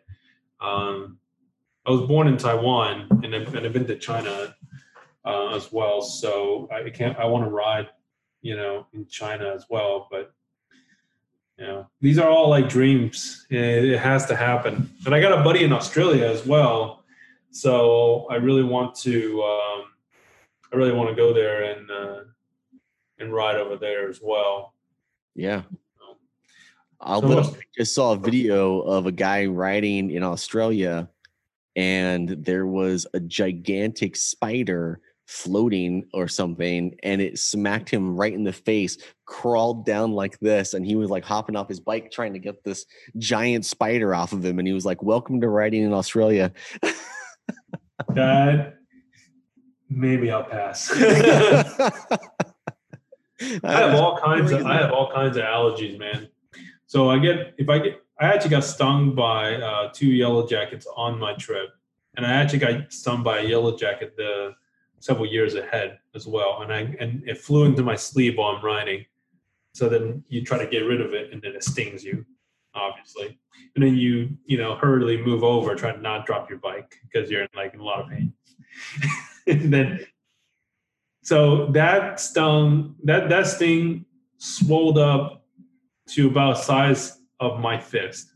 Um, I was born in Taiwan, and I've, and I've been to China uh, as well. So I can't. I want to ride, you know, in China as well. But you know, these are all like dreams. It, it has to happen. And I got a buddy in Australia as well. So I really want to um, I really want to go there and uh, and ride over there as well. Yeah. I so just saw a video of a guy riding in Australia, and there was a gigantic spider floating or something, and it smacked him right in the face, crawled down like this, and he was like hopping off his bike trying to get this giant spider off of him, and he was like, "Welcome to riding in Australia." that maybe I'll pass. I have all kinds of I have all kinds of allergies, man. So I get if I get I actually got stung by uh, two yellow jackets on my trip, and I actually got stung by a yellow jacket the several years ahead as well, and I and it flew into my sleeve while I'm riding. So then you try to get rid of it, and then it stings you, obviously, and then you you know hurriedly move over, try to not drop your bike because you're in like in a lot of pain. and then so that stung that that sting swelled up to about size of my fist.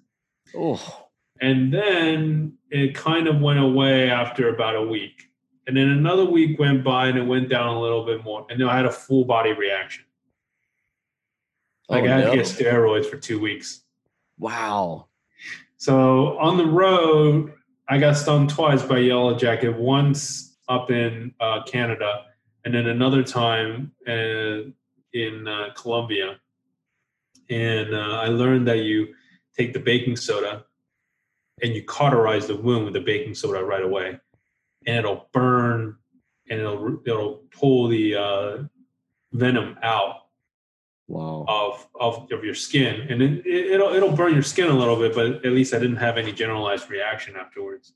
Oh. And then it kind of went away after about a week. And then another week went by and it went down a little bit more. And then I had a full body reaction. Oh, like oh, I had no. to get steroids for two weeks. Wow. So on the road, I got stung twice by yellow jacket. Once up in uh, Canada, and then another time uh, in uh, Colombia. And uh, I learned that you take the baking soda and you cauterize the wound with the baking soda right away, and it'll burn and it'll it'll pull the uh, venom out wow. of, of of your skin, and it, it'll it'll burn your skin a little bit, but at least I didn't have any generalized reaction afterwards.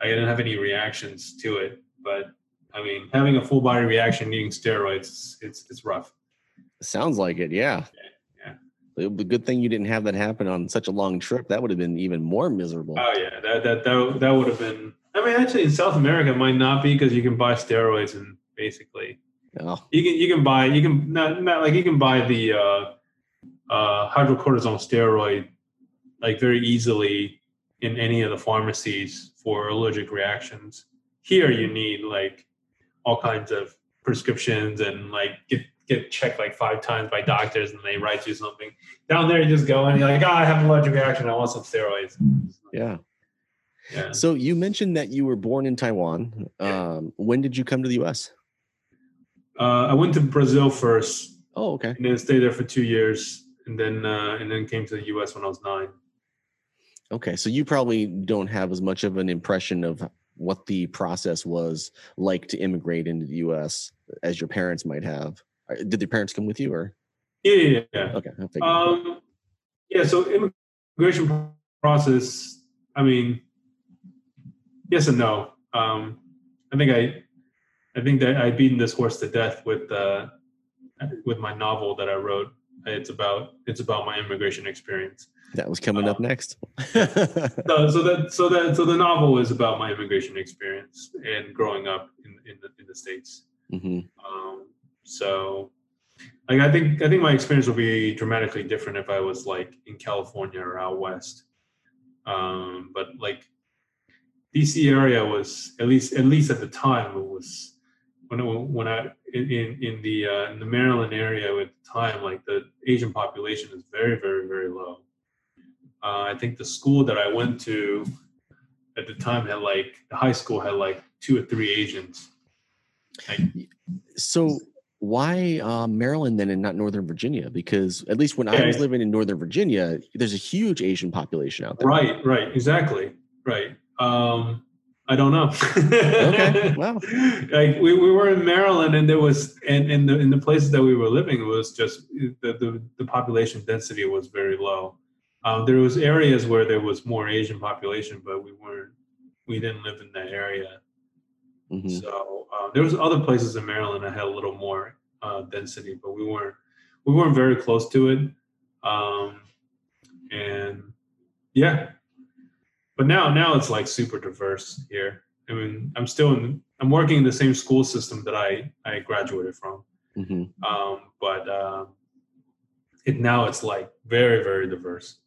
I didn't have any reactions to it, but I mean, having a full body reaction needing steroids, it's it's rough. Sounds like it, yeah. yeah. The good thing you didn't have that happen on such a long trip. That would have been even more miserable. Oh yeah, that that that, that would have been. I mean, actually, in South America, it might not be because you can buy steroids and basically Oh, you can you can buy you can not not like you can buy the uh, uh, hydrocortisone steroid like very easily in any of the pharmacies for allergic reactions. Here, you need like all kinds of prescriptions and like get get checked like five times by doctors and they write you something. Down there, you just go and you're like, oh, I have an allergic reaction. I want some steroids. yeah. Yeah. So you mentioned that you were born in Taiwan. Um, when did you come to the U.S.? Uh, I went to Brazil first Oh, okay. and then stayed there for two years and then uh, and then came to the U.S. when I was nine. Okay, so you probably don't have as much of an impression of what the process was like to immigrate into the U.S. as your parents might have. Did your parents come with you, or Yeah, yeah, yeah. okay? Um, yeah. So immigration process. I mean, yes and no. Um, I think I, I think that I've beaten this horse to death with uh, with my novel that I wrote. It's about it's about my immigration experience. That was coming up uh, next. So, so that so that so the novel is about my immigration experience and growing up in in the, in the states. hmm Um, so, like, I think I think my experience would be dramatically different if I was like in California or out west. Um, but like, DC area was at least at least at the time it was when it, when I in in, in the uh, in the Maryland area at the time like the Asian population is very very very low. Uh, I think the school that I went to at the time had like the high school had like two or three Asians. Like, So why uh, Maryland then and not Northern Virginia? Because at least when I was living in Northern Virginia, there's a huge Asian population out there. Right, right, exactly, right. Um, I don't know. Okay, wow. Like we, we were in Maryland, and there was, and in the in the places that we were living, it was just the the, the population density was very low. Um, there was areas where there was more Asian population, but we weren't, we didn't live in that area. Mhm. So uh, there was other places in Maryland that had a little more uh, density, but we weren't we weren't very close to it. Um, and yeah, but now now it's like super diverse here. I mean, I'm still in I'm working in the same school system that I I graduated from, Mhm. um, but um, it now it's like very very diverse.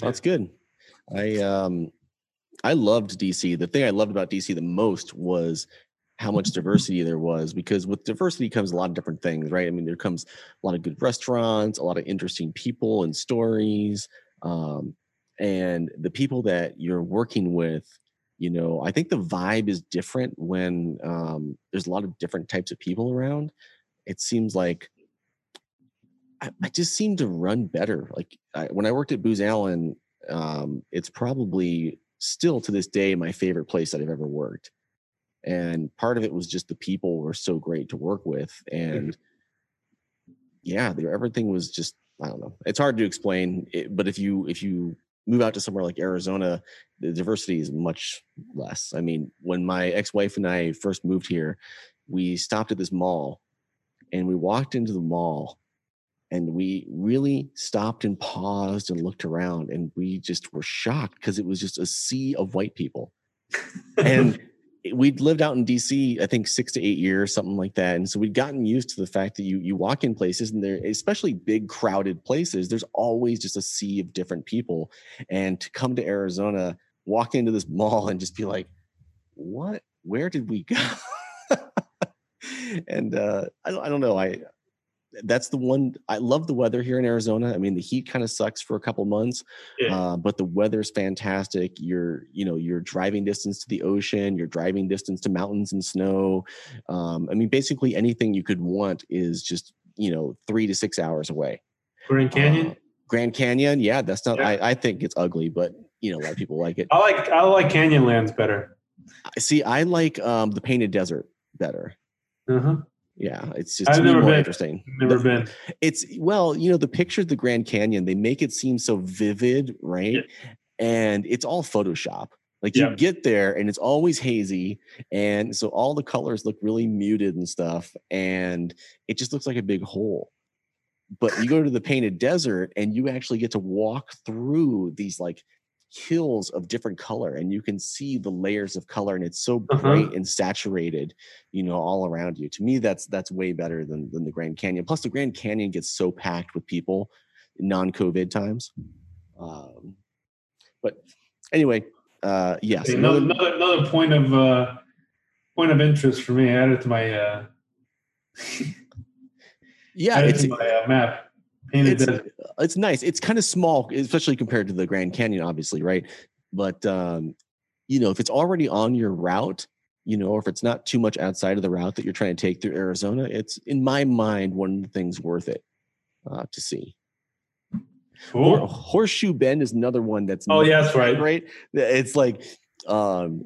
That's good. I um I loved DC. The thing I loved about DC the most was how much diversity there was because with diversity comes a lot of different things, right? I mean, there comes a lot of good restaurants, a lot of interesting people and stories. Um, and the people that you're working with, you know, I think the vibe is different when um, there's a lot of different types of people around. It seems like I, I just seem to run better. Like I, when I worked at Booz Allen, um, it's probably still to this day my favorite place that I've ever worked. And part of it was just the people were so great to work with, and yeah, there everything was just I don't know. It's hard to explain, it, but if you if you move out to somewhere like Arizona, the diversity is much less. I mean, when my ex-wife and I first moved here, we stopped at this mall, and we walked into the mall, and we really stopped and paused and looked around and we just were shocked because it was just a sea of white people. And we'd lived out in dc i think six to eight years something like that and so we'd gotten used to the fact that you you walk in places and there especially big crowded places there's always just a sea of different people and to come to arizona walk into this mall and just be like what? Where did we go? And uh I, don't- I don't know i that's the one i love the weather here in arizona i mean the heat kind of sucks for a couple months Yeah. uh, but the weather's fantastic you're you know you're driving distance to the ocean you're driving distance to mountains and snow um, i mean basically anything you could want is just you know three to six hours away Grand Canyon. Uh, grand canyon yeah that's not Yeah. I, I think it's ugly but you know a lot of people like it I like I like Canyonlands better. See i like um, the painted desert better Uh-huh. Yeah it's just I've never more been. interesting Never The- been. it's well you know the picture of the grand canyon they make it seem so vivid right Yeah. and it's all photoshop like you get there and it's always hazy and so all the colors look really muted and stuff and it just looks like a big hole but you go to the painted desert and you actually get to walk through these like hills of different color and you can see the layers of color and it's so Uh-huh. bright and saturated you know all around you to me that's that's way better than than the grand canyon plus the grand canyon gets so packed with people in non-covid times um but anyway uh yes Okay, another, another another point of uh, point of interest for me. I added to my uh, yeah added it's to my uh, map. It's it's nice. It's kind of small, especially compared to the Grand Canyon, obviously, right? But um, you know, if it's already on your route, you know, or if it's not too much outside of the route that you're trying to take through Arizona, it's in my mind one of the things worth it uh, to see. Cool. Horseshoe Bend is another one that's Oh yeah, that's right. right. It's like um,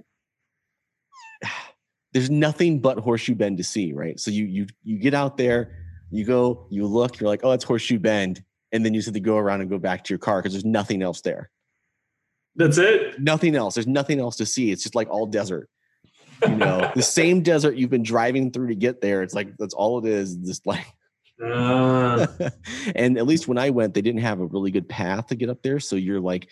there's nothing but Horseshoe Bend to see, right? So you you you get out there, you go, you look, you're like, oh, that's Horseshoe Bend, and then you just have to go around and go back to your car because there's nothing else there. That's it. Nothing else. There's nothing else to see. It's just like all desert. You know, the same desert you've been driving through to get there. It's like that's all it is. Just like Uh, and at least when I went, they didn't have a really good path to get up there. So you're like,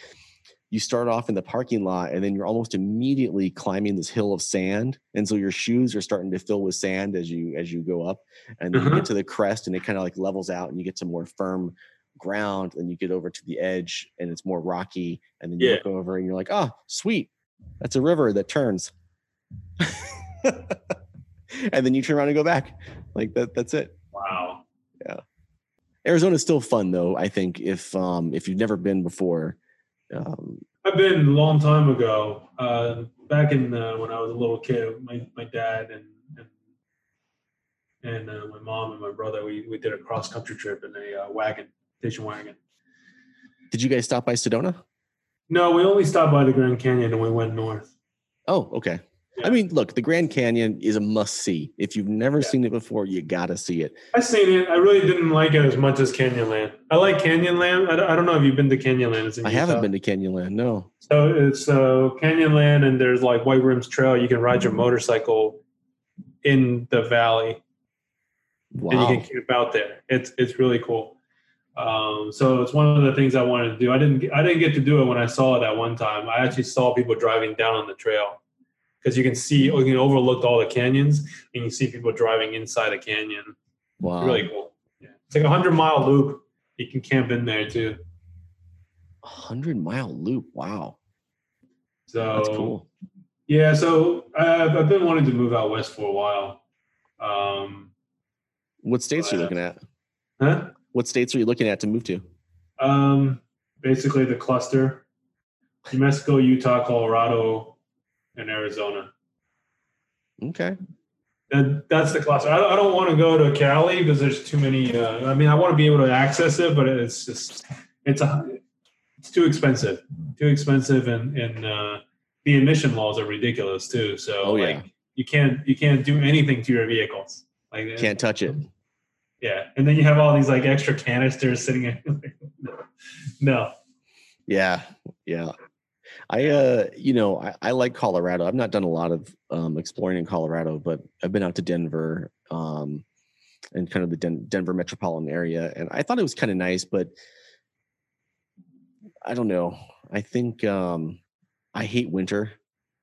you start off in the parking lot and then you're almost immediately climbing this hill of sand. And so your shoes are starting to fill with sand as you as you go up. And then you Uh-huh. get to the crest and it kind of like levels out and you get to more firm ground. And you get over to the edge and it's more rocky. And then you Yeah. look over and you're like, oh, sweet. That's a river that turns. and then you turn around and go back. Like that, that's it. wow. Yeah. Arizona's still fun though. I think if um if you've never been before, um, I've been a long time ago. Uh, back in uh, when I was a little kid, my, my dad and and, and uh, my mom and my brother, we, we did a cross country trip in a uh, wagon, station wagon. did you guys stop by Sedona? No, we only stopped by the Grand Canyon and we went north. Oh, okay. I mean, look, the Grand Canyon is a must see. If you've never Yeah. seen it before, you gotta see it. I've seen it. I really didn't like it as much as Canyonland. I like Canyonland. I don't, I don't know if you've been to Canyonland. I haven't been to Canyonland. No. So it's uh, Canyonland, and there's like White Rims Trail. You can ride your motorcycle in the valley, and you can camp out there. It's it's really cool. Um, so it's one of the things I wanted to do. I didn't I didn't get to do it when I saw it that one time. I actually saw people driving down on the trail because you can see you can overlook all the canyons and you see people driving inside a canyon. Wow. Really cool. Yeah. It's like a hundred mile loop. You can camp in there too. A hundred mile loop. Wow. So That's cool. Yeah, so I've, I've been wanting to move out west for a while. Um, What states are you looking at? huh? What states are you looking at to move to? Um, basically the cluster: New Mexico, Utah, Colorado, and Arizona. Okay. That, that's the cluster. I, don't- I don't want to go to Cali because there's too many. Uh, I mean, I want to be able to access it, but it's just it's a it's too expensive. Too expensive, and and uh, the emission laws are ridiculous too. So Oh, yeah. like you can't you can't do anything to your vehicles. Like Can't touch it. Yeah, and then you have all these like extra canisters sitting in. no. Yeah, yeah. I uh, you know, I, I like Colorado. I've not done a lot of um exploring in Colorado, but I've been out to Denver, um, and kind of the Den- Denver metropolitan area, and I thought it was kind of nice, but I don't know. I think um I hate winter.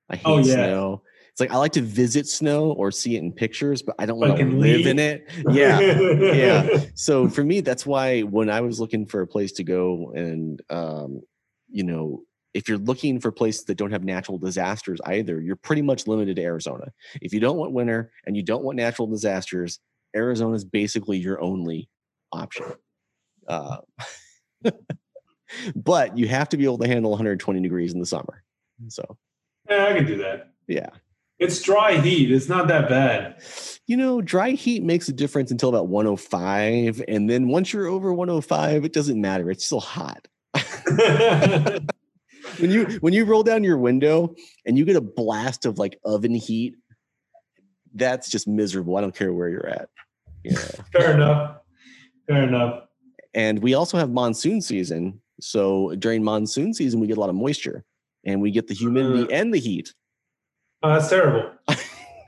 I hate Oh, yeah. snow. It's like I like to visit snow or see it in pictures, but I don't want to live leave. in it. Yeah, yeah. so for me that's why when i was looking for a place to go and um you know if you're looking for places that don't have natural disasters either you're pretty much limited to arizona if you don't want winter and you don't want natural disasters arizona is basically your only option uh, but you have to be able to handle 120 degrees in the summer so yeah, I can do that. yeah It's dry heat. It's not that bad. you know dry heat makes a difference until about 105 and then once you're over 105 it doesn't matter it's still hot when you when you roll down your window and you get a blast of like oven heat that's just miserable i don't care where you're at yeah Fair enough. Fair enough. and we also have monsoon season so during monsoon season we get a lot of moisture and we get the humidity uh. and the heat Oh, that's terrible.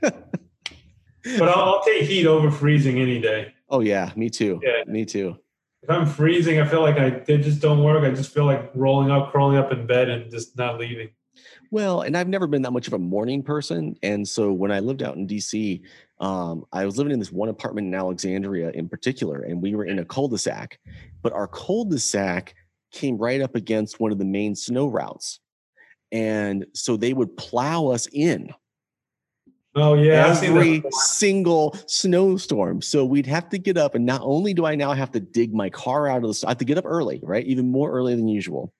But I'll, I'll take heat over freezing any day. oh yeah me too Yeah. me too if I'm freezing, I feel like I they just don't work. I just feel like rolling up, crawling up in bed, and just not leaving. Well, and I've never been that much of a morning person, and so when I lived out in DC, um, I was living in this one apartment in Alexandria in particular, and we were in a cul-de-sac, but our cul-de-sac came right up against one of the main snow routes, and so they would plow us in Oh yeah, every single snowstorm. So we'd have to get up, and not only do I now have to dig my car out of the, I have to get up early, right? Even more early than usual.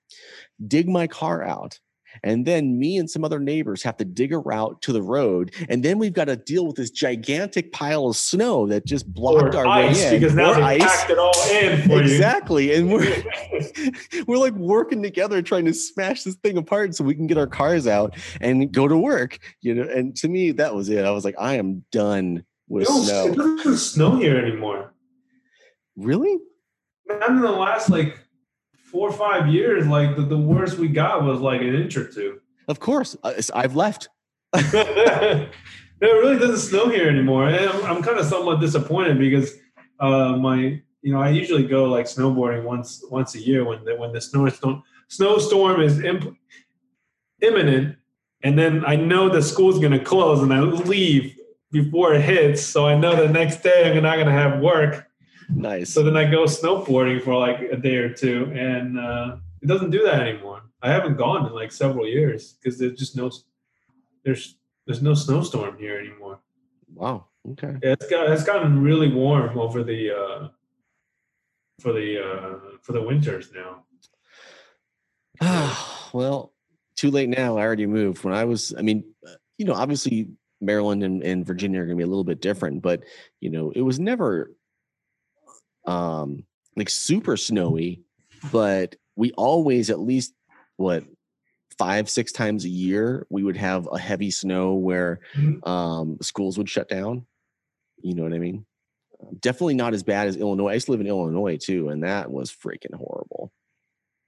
Dig my car out, and then me and some other neighbors have to dig a route to the road, and then we've got to deal with this gigantic pile of snow that just blocked Or our ice way in. because now they ice. packed it all in for Exactly, and we're we're like working together trying to smash this thing apart so we can get our cars out and go to work. You know, and to me that was it. I was like, I am done with It, snow. it doesn't snow here anymore. Really? Not in the last like four or five years. Like the, the worst we got was like an inch or two. Of course, Uh, I've left. it really doesn't snow here anymore. And I'm, I'm kind of somewhat disappointed because uh, my, you know, I usually go like snowboarding once once a year when the when the snowstorm snowstorm is imp- imminent, and then I know the school's going to close, and I leave before it hits, so I know the next day I'm not going to have work. Nice. So then I go snowboarding for like a day or two, and uh, it doesn't do that anymore. I haven't gone in like several years because there's just no there's there's no snowstorm here anymore. Wow. Okay. Yeah, it's got it's gotten really warm over the uh, for the uh, for the winters now. well, too late now. I already moved. When I was, I mean, uh, you know, obviously Maryland and, and Virginia are going to be a little bit different, but you know, it was never um like super snowy, but we always at least what five six times a year we would have a heavy snow where Mhm. um schools would shut down. You know what i mean? Definitely not as bad as illinois. I used to live in illinois too and that was freaking horrible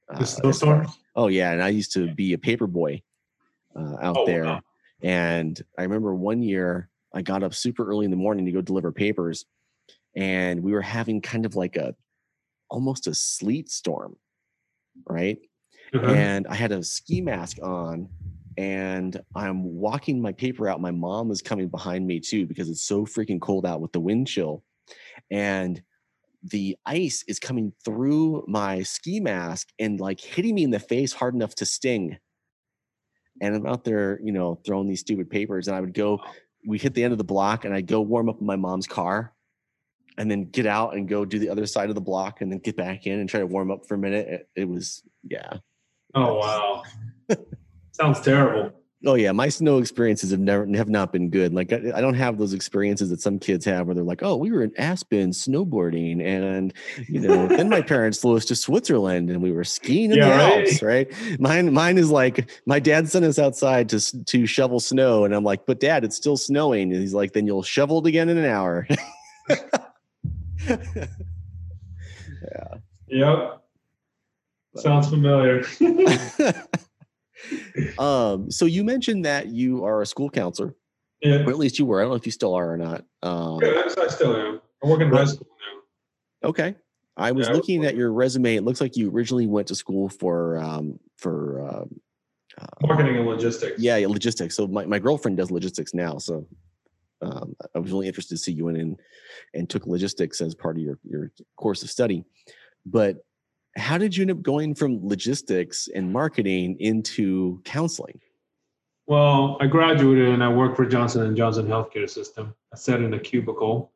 Uh, far- Oh yeah, and I used to be a paper boy uh, out Oh, there, wow. and I remember one year I got up super early in the morning to go deliver papers, and we were having kind of like a almost a sleet storm, right? Uh-huh. And I had a ski mask on, and I'm walking my paper out. My mom is coming behind me too because it's so freaking cold out with the wind chill, and the ice is coming through my ski mask and like hitting me in the face hard enough to sting. And I'm out there, you know, throwing these stupid papers. And I would go, we hit the end of the block and I'd go warm up in my mom's car and then get out and go do the other side of the block and then get back in and try to warm up for a minute. It, it was, yeah. Oh wow, sounds terrible. Oh yeah, my snow experiences have never have not been good. Like I, I don't have those experiences that some kids have where they're like, "Oh, we were in Aspen snowboarding, and you know, then my parents flew us to Switzerland, and we were skiing in Yeah, the right. Alps." Right? Mine, mine is like my dad sent us outside to to shovel snow, and I'm like, "But dad, it's still snowing," and he's like, "Then you'll shovel it again in an hour." Yep, sounds familiar. um, so you mentioned that you are a school counselor, yeah, or at least you were. I don't know if you still are or not. Um, Yeah, I still am. I work in high school now. Okay. I was Yeah, I was looking at your resume. It looks like you originally went to school for um for um, uh, Marketing and logistics. yeah, yeah, logistics. So my, my girlfriend does logistics now. So um, I was really interested to see you went in and took logistics as part of your your course of study. But how did you end up going from logistics and marketing into counseling? Well, I graduated and I worked for Johnson and Johnson Healthcare System. I sat in a cubicle,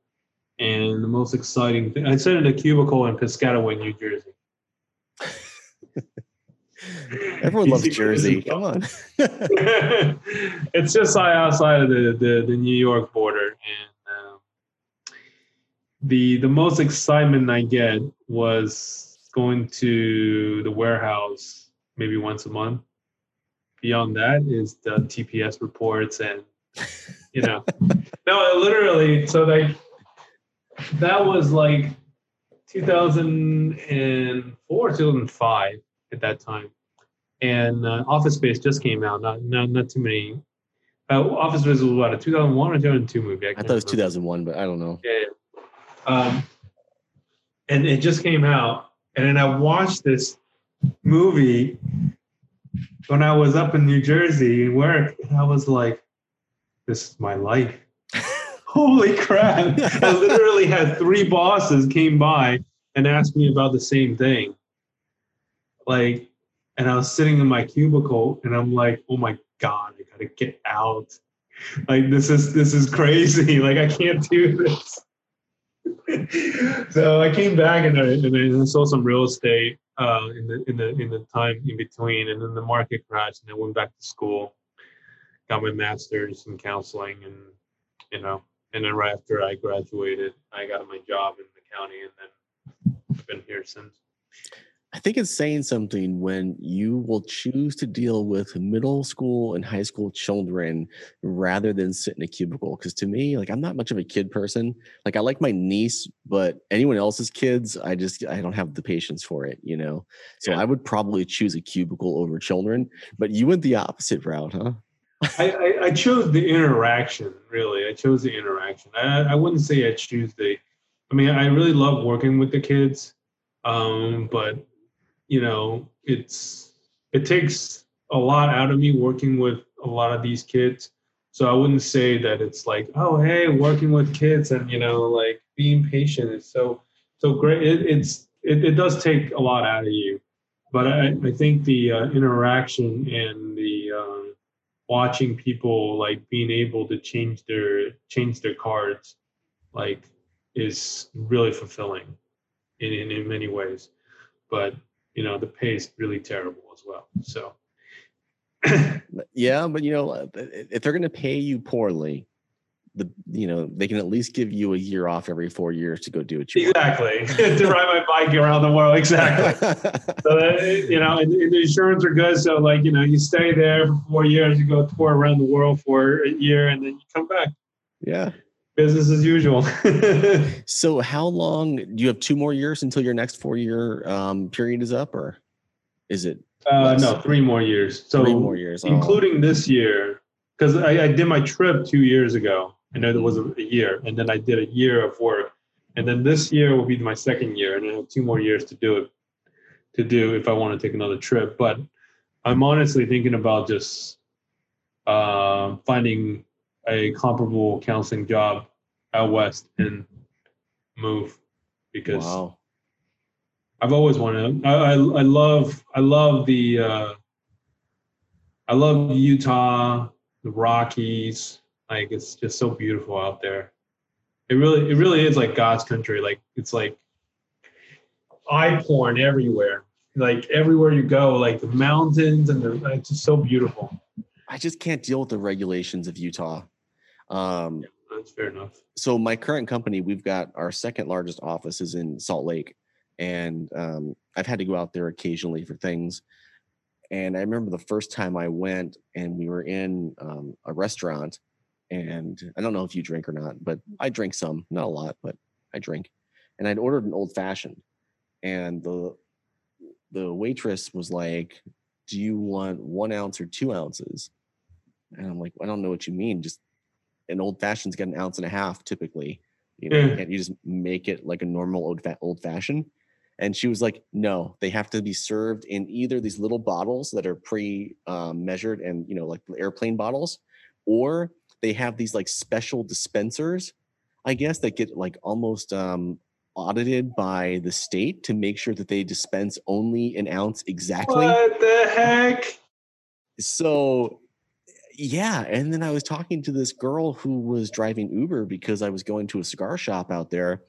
and the most exciting thing I sat in a cubicle in Piscataway, New Jersey. Everyone You loves see- Jersey. Come on. it's just right outside of the, the, the New York border, and um, the the most excitement I get was going to the warehouse maybe once a month. Beyond that is the TPS reports and you know, no, literally. So like that was like 2004, 2005 at that time and uh, Office Space just came out. Not not not too many. Uh, Office Space was what a 2001 or 2002 movie. I can't thought it was remember. 2001, but I don't know. Yeah. yeah. Um, and it just came out, and then I watched this movie when I was up in New Jersey and work, and I was like, "This is my life." Holy crap! I literally had three bosses came by and asked me about the same thing. Like, and I was sitting in my cubicle, and I'm like, "Oh my god, I gotta get out!" Like this is this is crazy. Like I can't do this. so I came back and I, and I sold some real estate uh, in the in the in the time in between, and then the market crashed, and I went back to school, got my master's in counseling, and you know, and then right after I graduated, I got my job in the county, and then I've been here since. I think it's saying something when you will choose to deal with middle school and high school children rather than sit in a cubicle. Because to me, like I'm not much of a kid person. Like I like my niece, but anyone else's kids, I just I don't have the patience for it, you know. So yeah. I would probably choose a cubicle over children. But you went the opposite route, huh? I, I, I, chose the interaction. Really, I chose the interaction. I, I wouldn't say I choose the. I mean, I really love working with the kids, um, but you know, it's it takes a lot out of me working with a lot of these kids. So I wouldn't say that it's like, oh, hey, working with kids and you know, like being patient is so so great. It, it's it, it does take a lot out of you, but I, I think the uh, interaction and the uh, watching people like being able to change their change their cards, like, is really fulfilling in in, in many ways. But you know the pay is really terrible as well so. Yeah but you know uh, if they're going to pay you poorly the you know they can at least give you a year off every four years to go do it exactly. To ride my bike around the world exactly. So that, you know and, and, the insurance are good so like you know you stay there for four years you go tour around the world for a year and then you come back. Yeah business as usual. so, how long do you have? Two more years until your next four-year um, period is up, or is it? Uh, no, three more years. So three more years, oh. including this year, because I, I, did my trip two years ago. I know there was a, a, year, and then I did a year of work, and then this year will be my second year, and I have two more years to do it. To do if I want to take another trip, but I'm honestly thinking about just uh, finding a comparable counseling job out west and move because wow. I've always wanted. I, I, I love I love the uh, I love Utah, the Rockies. Like it's just so beautiful out there. It really it really is like God's country. Like it's like eye porn everywhere. Like everywhere you go, like the mountains and the it's just so beautiful. I just can't deal with the regulations of Utah. Um, yeah, that's fair enough. So my current company, we've got our second largest office is in Salt Lake, and um, I've had to go out there occasionally for things. And I remember the first time I went, and we were in um, a restaurant, and I don't know if you drink or not, but I drink some, not a lot, but I drink. And I'd ordered an old fashioned, and the the waitress was like, "Do you want one ounce or two ounces?" And I'm like, "I don't know what you mean. Just an old fashioned's got an ounce and a half typically. You know, mm. you just make it like a normal old fa- old fashioned. And she was like, no, they have to be served in either these little bottles that are pre um, measured and, you know, like airplane bottles, or they have these like special dispensers, I guess, that get like almost um, audited by the state to make sure that they dispense only an ounce exactly. What the heck? So yeah and then i was talking to this girl who was driving uber because i was going to a cigar shop out there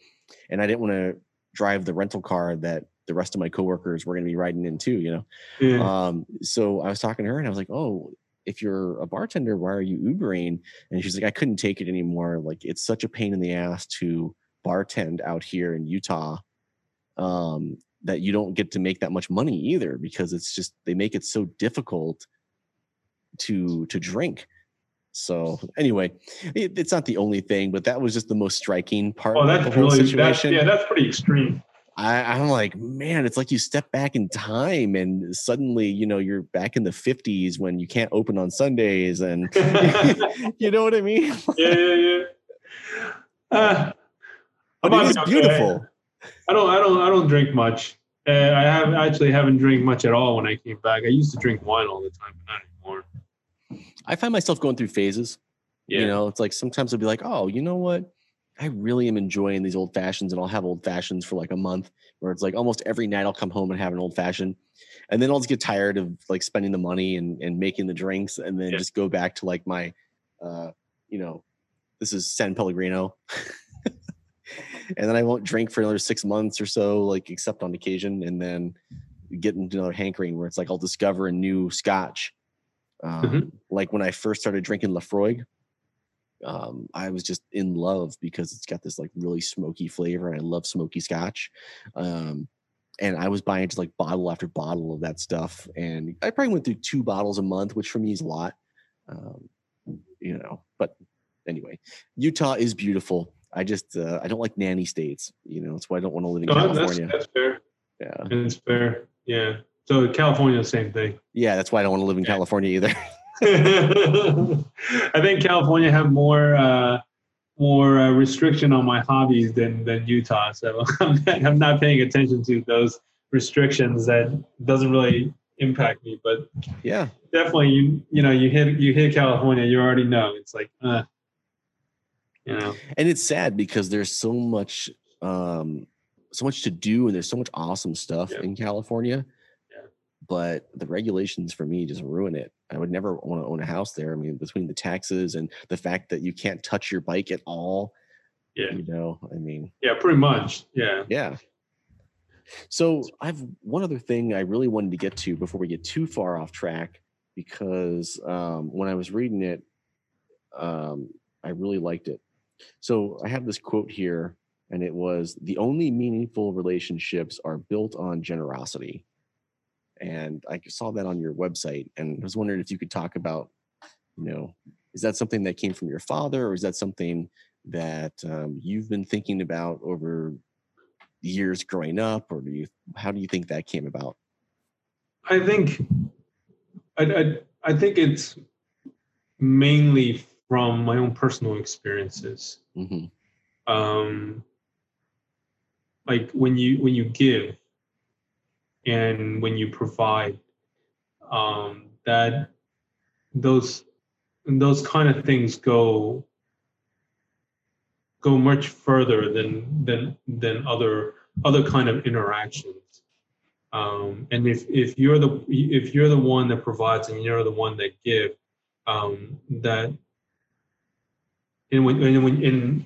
and i didn't want to drive the rental car that the rest of my coworkers were going to be riding in too you know? Um, so i was talking to her and i was like oh if you're a bartender why are you ubering? And she's like i couldn't take it anymore like it's such a pain in the ass to bartend out here in utah um, that you don't get to make that much money either because it's just they make it so difficult to to drink. So anyway, it, it's not the only thing, but that was just the most striking part. Oh, that's the whole really situation. That's, yeah, that's pretty extreme. I, am like, man, it's like you step back in time and suddenly, you know, you're back in the 50s when you can't open on Sundays, and you know what I mean? yeah, yeah, yeah. Uh, but it is beautiful. I don't. I don't. I don't drink much. Uh, I have actually haven't drank much at all when I came back. I used to drink wine all the time, but not. I find myself going through phases. Yeah. You know, it's like sometimes I'll be like, oh, you know what? I really am enjoying these old fashions, and I'll have old fashions for like a month, where it's like almost every night I'll come home and have an old fashioned, and then I'll just get tired of like spending the money and and making the drinks, and then Yeah. just go back to like my, uh, you know, this is San Pellegrino, and then I won't drink for another six months or so, like except on occasion, and then get into another hankering where it's like I'll discover a new Scotch, um, Mhm. like when I first started drinking Laphroaig um, I was just in love because it's got this like really smoky flavor, and I love smoky Scotch. Um, and I was buying just like bottle after bottle of that stuff, and I probably went through two bottles a month, which for me is a lot. Um, you know, but anyway, Utah is beautiful. I just uh, I don't like nanny states. You know, that's why I don't want to live in No, California. that's fair. Yeah, It's fair. Yeah. So California, the same thing. yeah, that's why I don't want to live in California either. I think California have more uh, more uh, restriction on my hobbies than than Utah. So I'm not, I'm not paying attention to those restrictions. That doesn't really impact me. But yeah, definitely, you you know, you hit you hit California, you already know. It's like, uh, you know, and it's sad because there's so much um so much to do and there's so much awesome stuff Yeah. in california Yeah. But the regulations for me just ruin it. I would never want to own a house there. I mean between the taxes and the fact that you can't touch your bike at all yeah, you know i mean yeah, pretty much, yeah. yeah. So i've one other thing i really wanted to get to before we get too far off track because um, when i was reading it um, i really liked it. So i have this quote here and it was the only meaningful relationships are built on generosity and i saw that on your website and i was wondering if you could talk about you know is that something that came from your father or is that something that um, you've been thinking about over years growing up or do you how do you think that came about I think I, I, I think it's mainly from my own personal experiences. hmm Um, like when you when you give and when you provide, um, that those those kind of things go go much further than than than other other kind of interactions. Um, and if if you're the if you're the one that provides and you're the one that give, um, that and when and when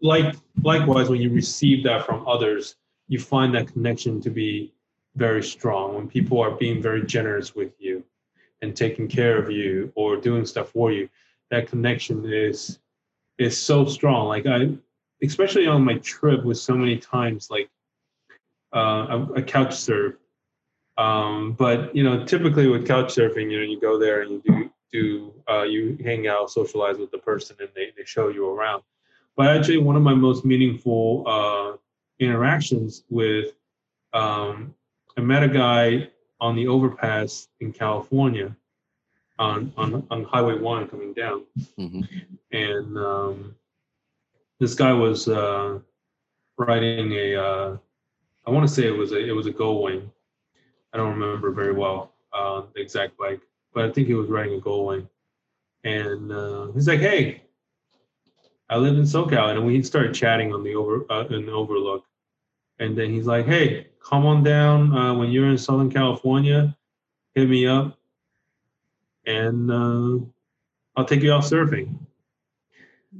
like likewise when you receive that from others, you find that connection to be very strong. When people are being very generous with you and taking care of you or doing stuff for you, that connection is is so strong. Like I, especially on my trip, with so many times like uh, a, a couch surf. Um, but you know, typically with couch surfing, you know, you go there and you do do uh, you hang out, socialize with the person, and they, they show you around. But actually, one of my most meaningful uh, interactions with um, I met a guy on the overpass in California on on, on Highway One coming down, hmm and um, this guy was uh, riding a uh, I want to say it was a it was a Goldwing. I don't remember very well uh, the exact bike, but I think he was riding a Goldwing. And uh, he's like, "Hey, I live in SoCal," and we started chatting on the over uh, in the Overlook. And then he's like, "Hey, come on down uh, when you're in Southern California. Hit me up, and uh, I'll take you out surfing."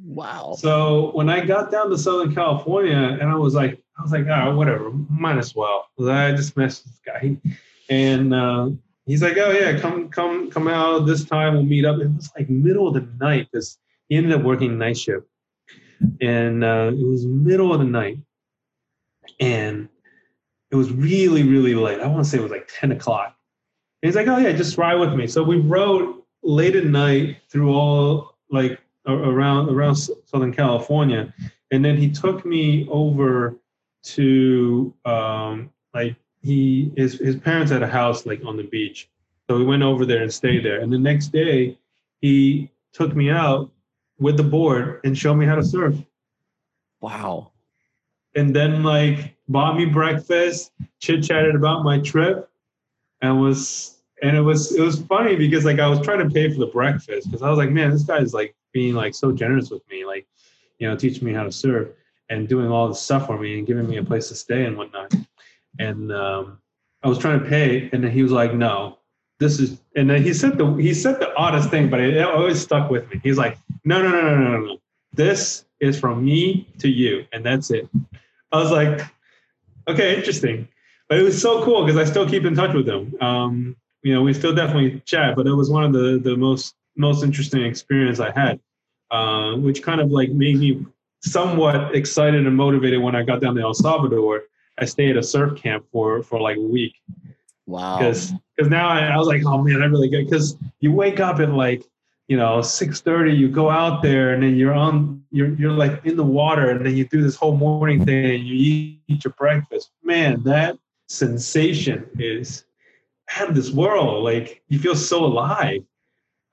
wow So when I got down to Southern California, and I was like, I was like, oh, whatever, might as well. I just messed with this guy, and uh, he's like, oh yeah, come, come, come out this time. We'll meet up. It was like middle of the night because he ended up working night shift, and uh, it was middle of the night, and it was really, really late. I want to say it was like ten o'clock. And he's like, oh yeah, just ride with me. So we rode late at night through all like around around Southern California, and then he took me over to um, like he his his parents had a house like on the beach, so we went over there and stayed there. And the next day, he took me out with the board and showed me how to surf. wow and then like bought me breakfast, chit chatted about my trip, and was and it was it was funny because like I was trying to pay for the breakfast because I was like, man, this guy is like being like so generous with me, like you know, teaching me how to surf and doing all this stuff for me and giving me a place to stay and whatnot. And um, I was trying to pay, and then he was like, no, this is and then he said the he said the oddest thing, but it, always stuck with me. He's like, no, no, no, no, no, no. This is from me to you, and that's it. I was like, okay, interesting. But it was so cool because I still keep in touch with them. Um, you know, we still definitely chat, but it was one of the the most most interesting experience I had, uh, which kind of like made me somewhat excited and motivated when I got down to El Salvador. I stayed at a surf camp for for like a week. Wow. Because because now I, I was like, oh man, I really good. Because you wake up at like you know six thirty, you go out there, and then you're on you're you're like in the water, and then you do this whole morning thing, and you eat, eat your breakfast. Man, that sensation is out of this world. Like you feel so alive.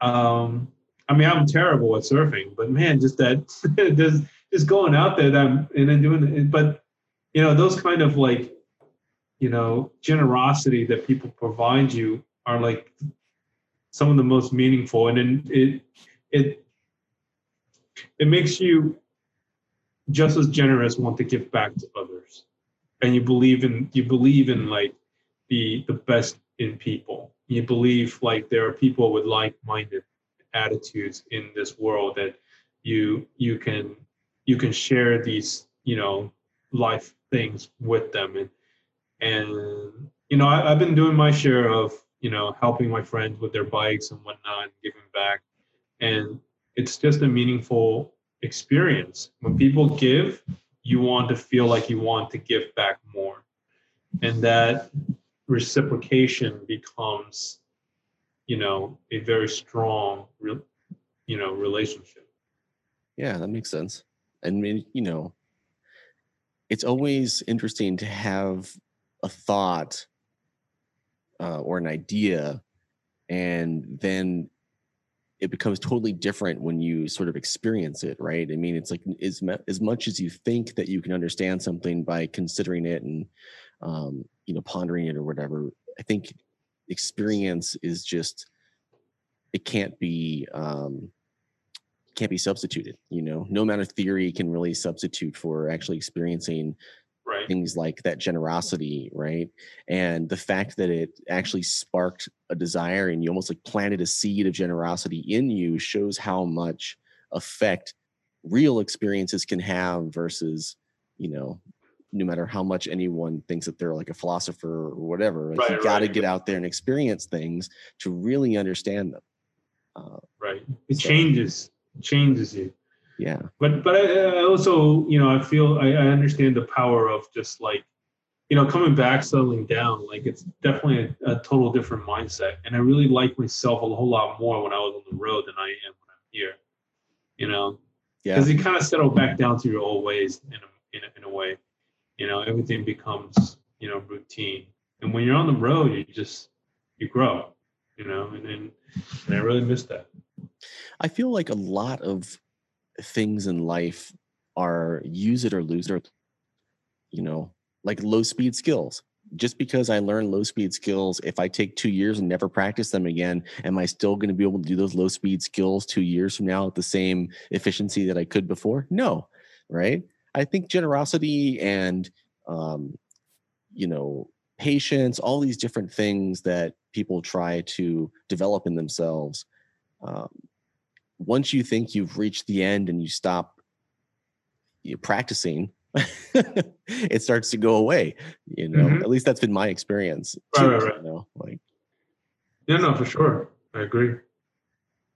Um, I mean, I'm terrible at surfing, but man, just that just just going out there that and then doing it. But you know, those kind of like you know generosity that people provide you are like some of the most meaningful and then it it it makes you just as generous want to give back to others. And you believe in you believe in like the the best in people. You believe like there are people with like-minded attitudes in this world that you you can you can share these you know life things with them. And and you know I, have been doing my share of you know helping my friends with their bikes and whatnot and giving back. And it's just a meaningful experience. When people give you want to feel like you want to give back more. And that reciprocation becomes you know a very strong you know relationship. Yeah that makes sense. Mean you know it's always interesting to have a thought uh, or an idea and then it becomes totally different when you sort of experience it right i mean it's like as, as much as you think that you can understand something by considering it and um, you know pondering it or whatever i think experience is just it can't be um, can't be substituted you know no amount of theory can really substitute for actually experiencing. Things like that generosity, right? And the fact that it actually sparked a desire and you almost like planted a seed of generosity in you shows how much effect real experiences can have versus, you know, no matter how much anyone thinks that they're like a philosopher or whatever, like right, you got to right. get out there and experience things to really understand them. Uh, right. It so. changes changes you yeah. But but I, I, also you know i feel I, I understand the power of just like you know coming back settling down like it's definitely a, a, total different mindset. And i really like myself a whole lot more when i was on the road than i am when i'm here you know? Yeah. Because you kind of settle back down to your old ways in a, in a, in a way you know? Everything becomes you know routine. And when you're on the road you just you grow you know? And, and, and i really miss that. I feel like a lot of things in life are use it or lose it, or, you know, like low speed skills. Just because I learn low speed skills, if I take two years and never practice them again, am I still going to be able to do those low speed skills two years from now at the same efficiency that I could before? No, right? I think generosity and, um, you know, patience, all these different things that people try to develop in themselves um, once you think you've reached the end and you stop you practicing it starts to go away you know mm-hmm. at least that's been my experience right, right, right. You know, like yeah no for sure i agree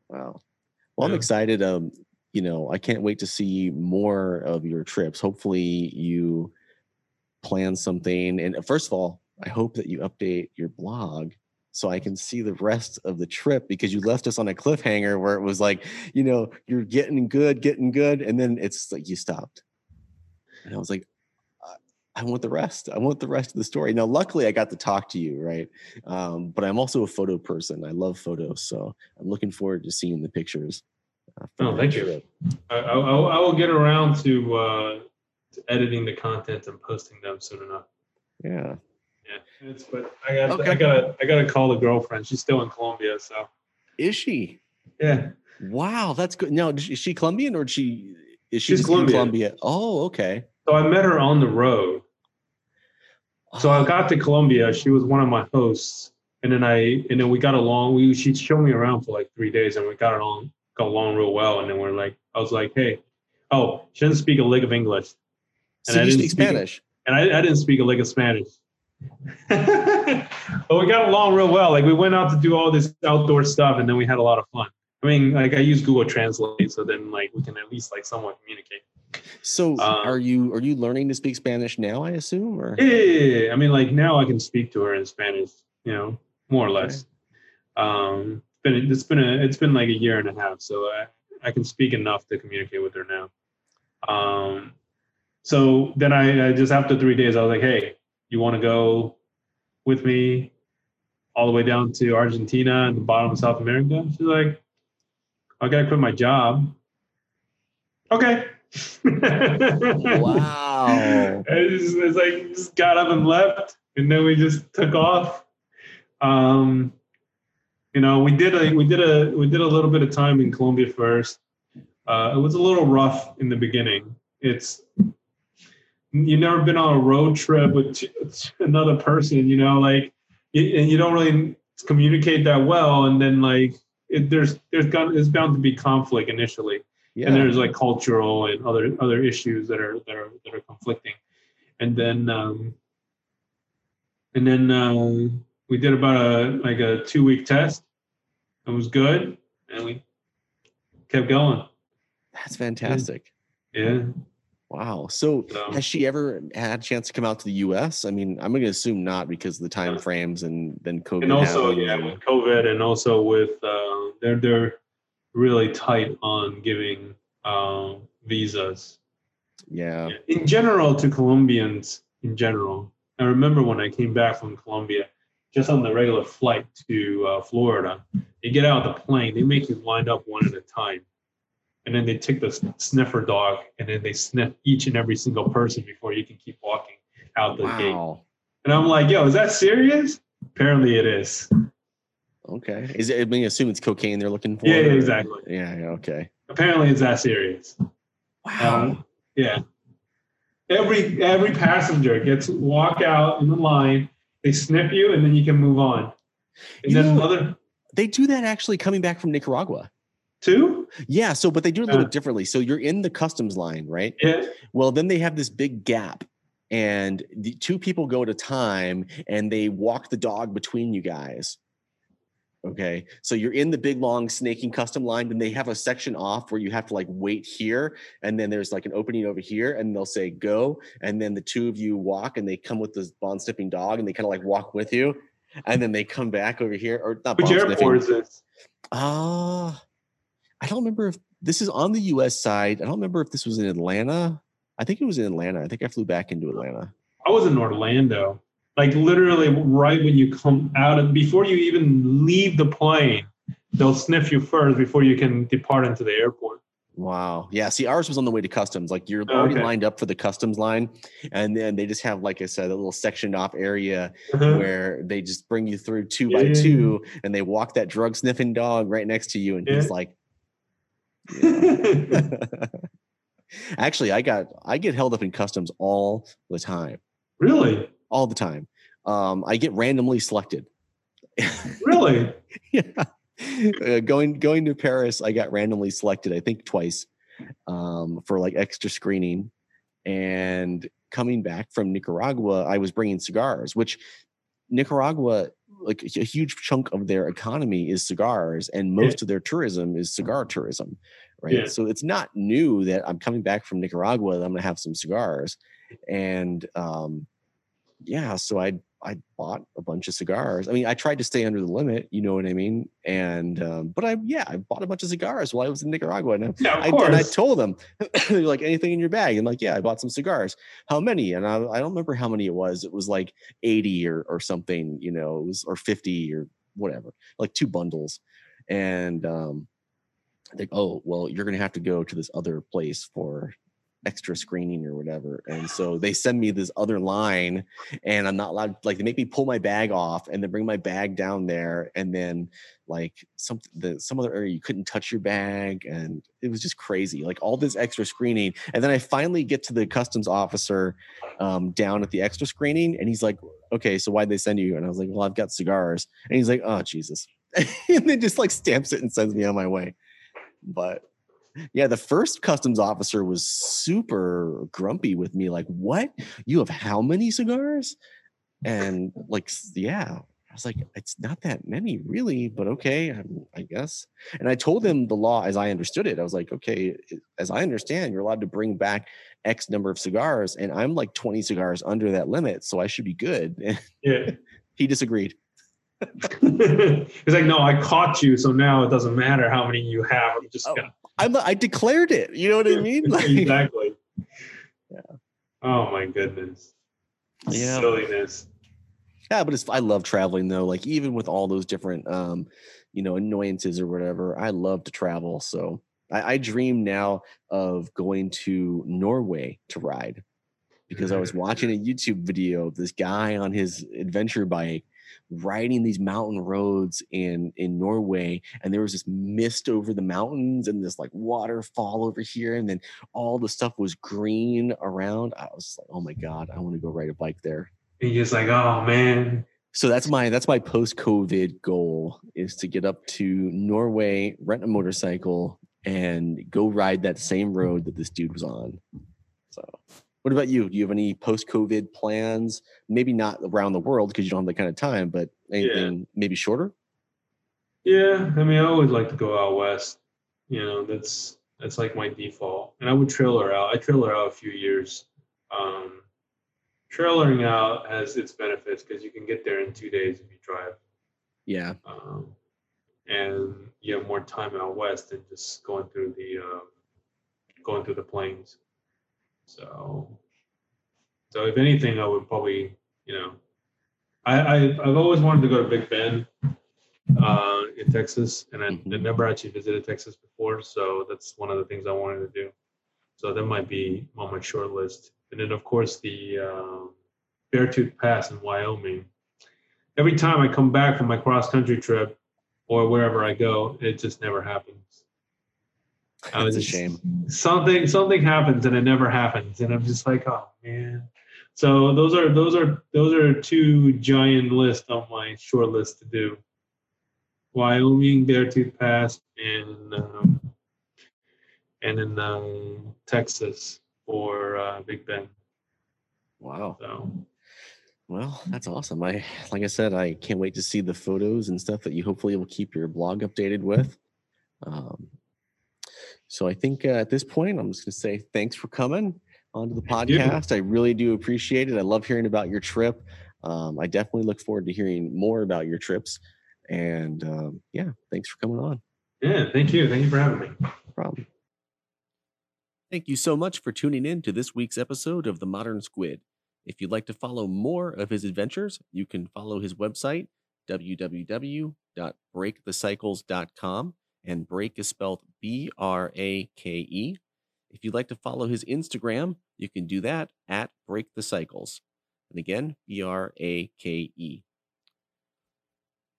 wow well yeah. i'm excited um you know i can't wait to see more of your trips hopefully you plan something and first of all i hope that you update your blog so I can see the rest of the trip because you left us on a cliffhanger where it was like, you know, you're getting good, getting good, and then it's like you stopped. And I was like, I want the rest. I want the rest of the story. Now, luckily, I got to talk to you, right? Um, but I'm also a photo person. I love photos, so I'm looking forward to seeing the pictures. Uh, oh, thank you. I, I, I, will get around to uh, to editing the content and posting them soon enough. Yeah. Yeah, it's but I got Okay. I got I got to call the girlfriend. She's still in Colombia, so Is she? yeah. Wow, that's good. Now, is she Colombian or is she is she She's Colombian. Colombia? Oh, okay. So I met her on the road. So I got to Colombia. She was one of my hosts, and then I and then we got along. We she showed me around for like three days, and we got along got along real well. And then we're like, I was like, hey, oh, she doesn't speak a lick of English, so and I you didn't speak speak- Spanish. and I, I didn't speak a lick of Spanish. but we got along real well. Like we went out to do all this outdoor stuff, and then we had a lot of fun. I mean, like I use Google Translate, so then like we can at least like somewhat communicate. So Um, are you are you learning to speak Spanish now? I assume, or Yeah, yeah, yeah, yeah. I mean, like now I can speak to her in Spanish, you know, more or less. Um, it's been it's been a it's been like a year and a half, so I I can speak enough to communicate with her now. Um, so then I, I just after three days, I was like, hey, you want to go with me all the way down to Argentina and the bottom of South America? She's like, I gotta quit my job. Okay. Wow. I just, it's like just got up and left, and then we just took off. Um, you know, we did a we did a we did a little bit of time in Colombia first. Uh, it was a little rough in the beginning. It's you never been on a road trip with another person, you know, like and you don't really communicate that well, and then like it, there's there's got there's bound to be conflict initially. Yeah. and there's like cultural and other other issues that are that are that are conflicting. And then um and then uh, we did about a like a two week test. It was good and we kept going. That's fantastic. yeah Wow. So So- has she ever had a chance to come out to the US? I mean, I'm going to assume not because of the time Yeah. frames and then COVID. and also happened yeah with covid and also with uh they're they're really tight on giving um visas yeah. in general to Colombians in general. I remember when I came back from Colombia, just on the regular flight to uh, Florida, you get out of the plane, they make you line up one at a time. And then they take the sniffer dog and then they sniff each and every single person before you can keep walking out the gate. And I'm like, yo, is that serious? Apparently it is. Okay. Is it, I mean, assume it's cocaine they're looking for? Yeah, or- exactly. Yeah. yeah, Okay. Apparently it's that serious. Wow. Um, yeah. Every every passenger gets walk out in the line. They sniff you, and then you can move on. And You then know- another they do that actually coming back from Nicaragua. two. Yeah. So, but they do it a little Uh. differently. So you're in the customs line, right? Yeah. Well, then they have this big gap, and the two people go at a time, and they walk the dog between you guys. Okay, so you're in the big long snaking custom line, then they have a section off where you have to like wait here, and then there's like an opening over here, and they'll say go, and then the two of you walk, and they come with this bond sniffing dog, and they kind of like walk with you, and then they come back over here, or not Which airport sniffing. is this? Ah, I don't remember if this is on the U.S. side. I don't remember if this was in Atlanta. I think it was in Atlanta. I think I flew back into Atlanta. I was in Orlando. Like literally, right when you come out of before you even leave the plane, they'll sniff you first before you can depart into the airport. Wow. Yeah. See, ours was on the way to customs. Like you're already Okay. lined up for the customs line, and then they just have, like I said, a little sectioned off area Uh-huh. where they just bring you through two Yeah, by yeah, yeah. two, and they walk that drug sniffing dog right next to you, and he's like. Yeah. Actually, I got I get held up in customs all the time. really, all the time. Um, I get randomly selected. really. yeah. Uh, going going to Paris, I got randomly selected. I think twice um, for like extra screening, and coming back from Nicaragua, I was bringing cigars, which Nicaragua, like a huge chunk of their economy is cigars, and most of their tourism is cigar tourism, right? Yeah. So it's not new that I'm coming back from Nicaragua that I'm gonna have some cigars, and um, yeah, so I I bought a bunch of cigars. I mean, I tried to stay under the limit, you know what I mean? And um, but I yeah, I bought a bunch of cigars while I was in Nicaragua. And I, Yeah, I, and I told them, they're like, anything in your bag? I'm like, yeah, I bought some cigars. How many? And I, I don't remember how many it was. It was like 80 or or something, you know, it was or 50 or whatever, like two bundles. And um, I think, oh well, you're gonna have to go to this other place for extra screening or whatever. And so they send me this other line and I'm not allowed like they make me pull my bag off and then bring my bag down there and then like some the some other area you couldn't touch your bag and it was just crazy like all this extra screening and then i finally get to the customs officer um, down at the extra screening and he's like okay so why'd they send you and i was like well i've got cigars and he's like oh jesus and then just like stamps it and sends me on my way but yeah, the first customs officer was super grumpy with me. Like, what? You have how many cigars? And like, yeah, I was like, it's not that many, really, but okay, I'm, I guess. And I told him the law as I understood it. I was like, okay, as I understand, you're allowed to bring back X number of cigars, and I'm like 20 cigars under that limit, so I should be good. Yeah. he disagreed. He's like, no, I caught you, so now it doesn't matter how many you have. I'm just Oh, gonna I'm, I declared it. You know what I mean? Like, exactly. Yeah. Oh my goodness. Yeah. Silliness. Yeah, but it's I love traveling though. Like even with all those different um, you know, annoyances or whatever, I love to travel. So I, I dream now of going to Norway to ride because I was watching a YouTube video of this guy on his adventure bike riding these mountain roads in in Norway and there was this mist over the mountains and this like waterfall over here and then all the stuff was green around. I was like, "Oh my god, I want to go ride a bike there." And you're just like, oh man. So that's my that's my post COVID goal is to get up to Norway, rent a motorcycle, and go ride that same road that this dude was on. So, what about you? Do you have any post COVID plans? Maybe not around the world because you don't have that kind of time, but anything maybe shorter? Yeah, I mean, I always like to go out west. You know, that's that's like my default, and I would trailer out. I trailer out a few years. Um, trailering out has its benefits because you can get there in two days if you drive, Yeah, um, and you have more time out west than just going through the um, going through the plains. So, so if anything, I would probably, you know, I, I I've always wanted to go to Big Bend uh, in Texas, and I, I Mhm. never actually visited Texas before, so that's one of the things I wanted to do. So that might be on my short list. And then, of course, the um, Beartooth Pass in Wyoming. Every time I come back from my cross country trip or wherever I go, it just never happens. I that's a was- shame. Something something happens and it never happens, and I'm just like, oh man. So those are those are those are two giant lists on my short list to do. Wyoming, Beartooth Pass, and um, and in um, Texas for uh, Big Bend. Wow. So Well, that's awesome. I like I said, I can't wait to see the photos and stuff that you hopefully will keep your blog updated with. Um, so I think uh, at this point, I'm just going to say thanks for coming onto the podcast. I really do appreciate it. I love hearing about your trip. Um, I definitely look forward to hearing more about your trips. And um, yeah, thanks for coming on. yeah, thank you, thank you for having me. No problem. Thank you so much for tuning in to this week's episode of The Modern Squid. If you'd like to follow more of his adventures, you can follow his website, www.brakethecycles.com, and break is spelled B R A K E. If you'd like to follow his Instagram, you can do that at Brake the Cycles. And again, B R A K E.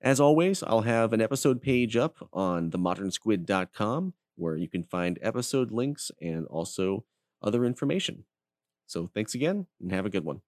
As always, I'll have an episode page up on themodernsquid.com where you can find episode links and also other information. So thanks again and have a good one.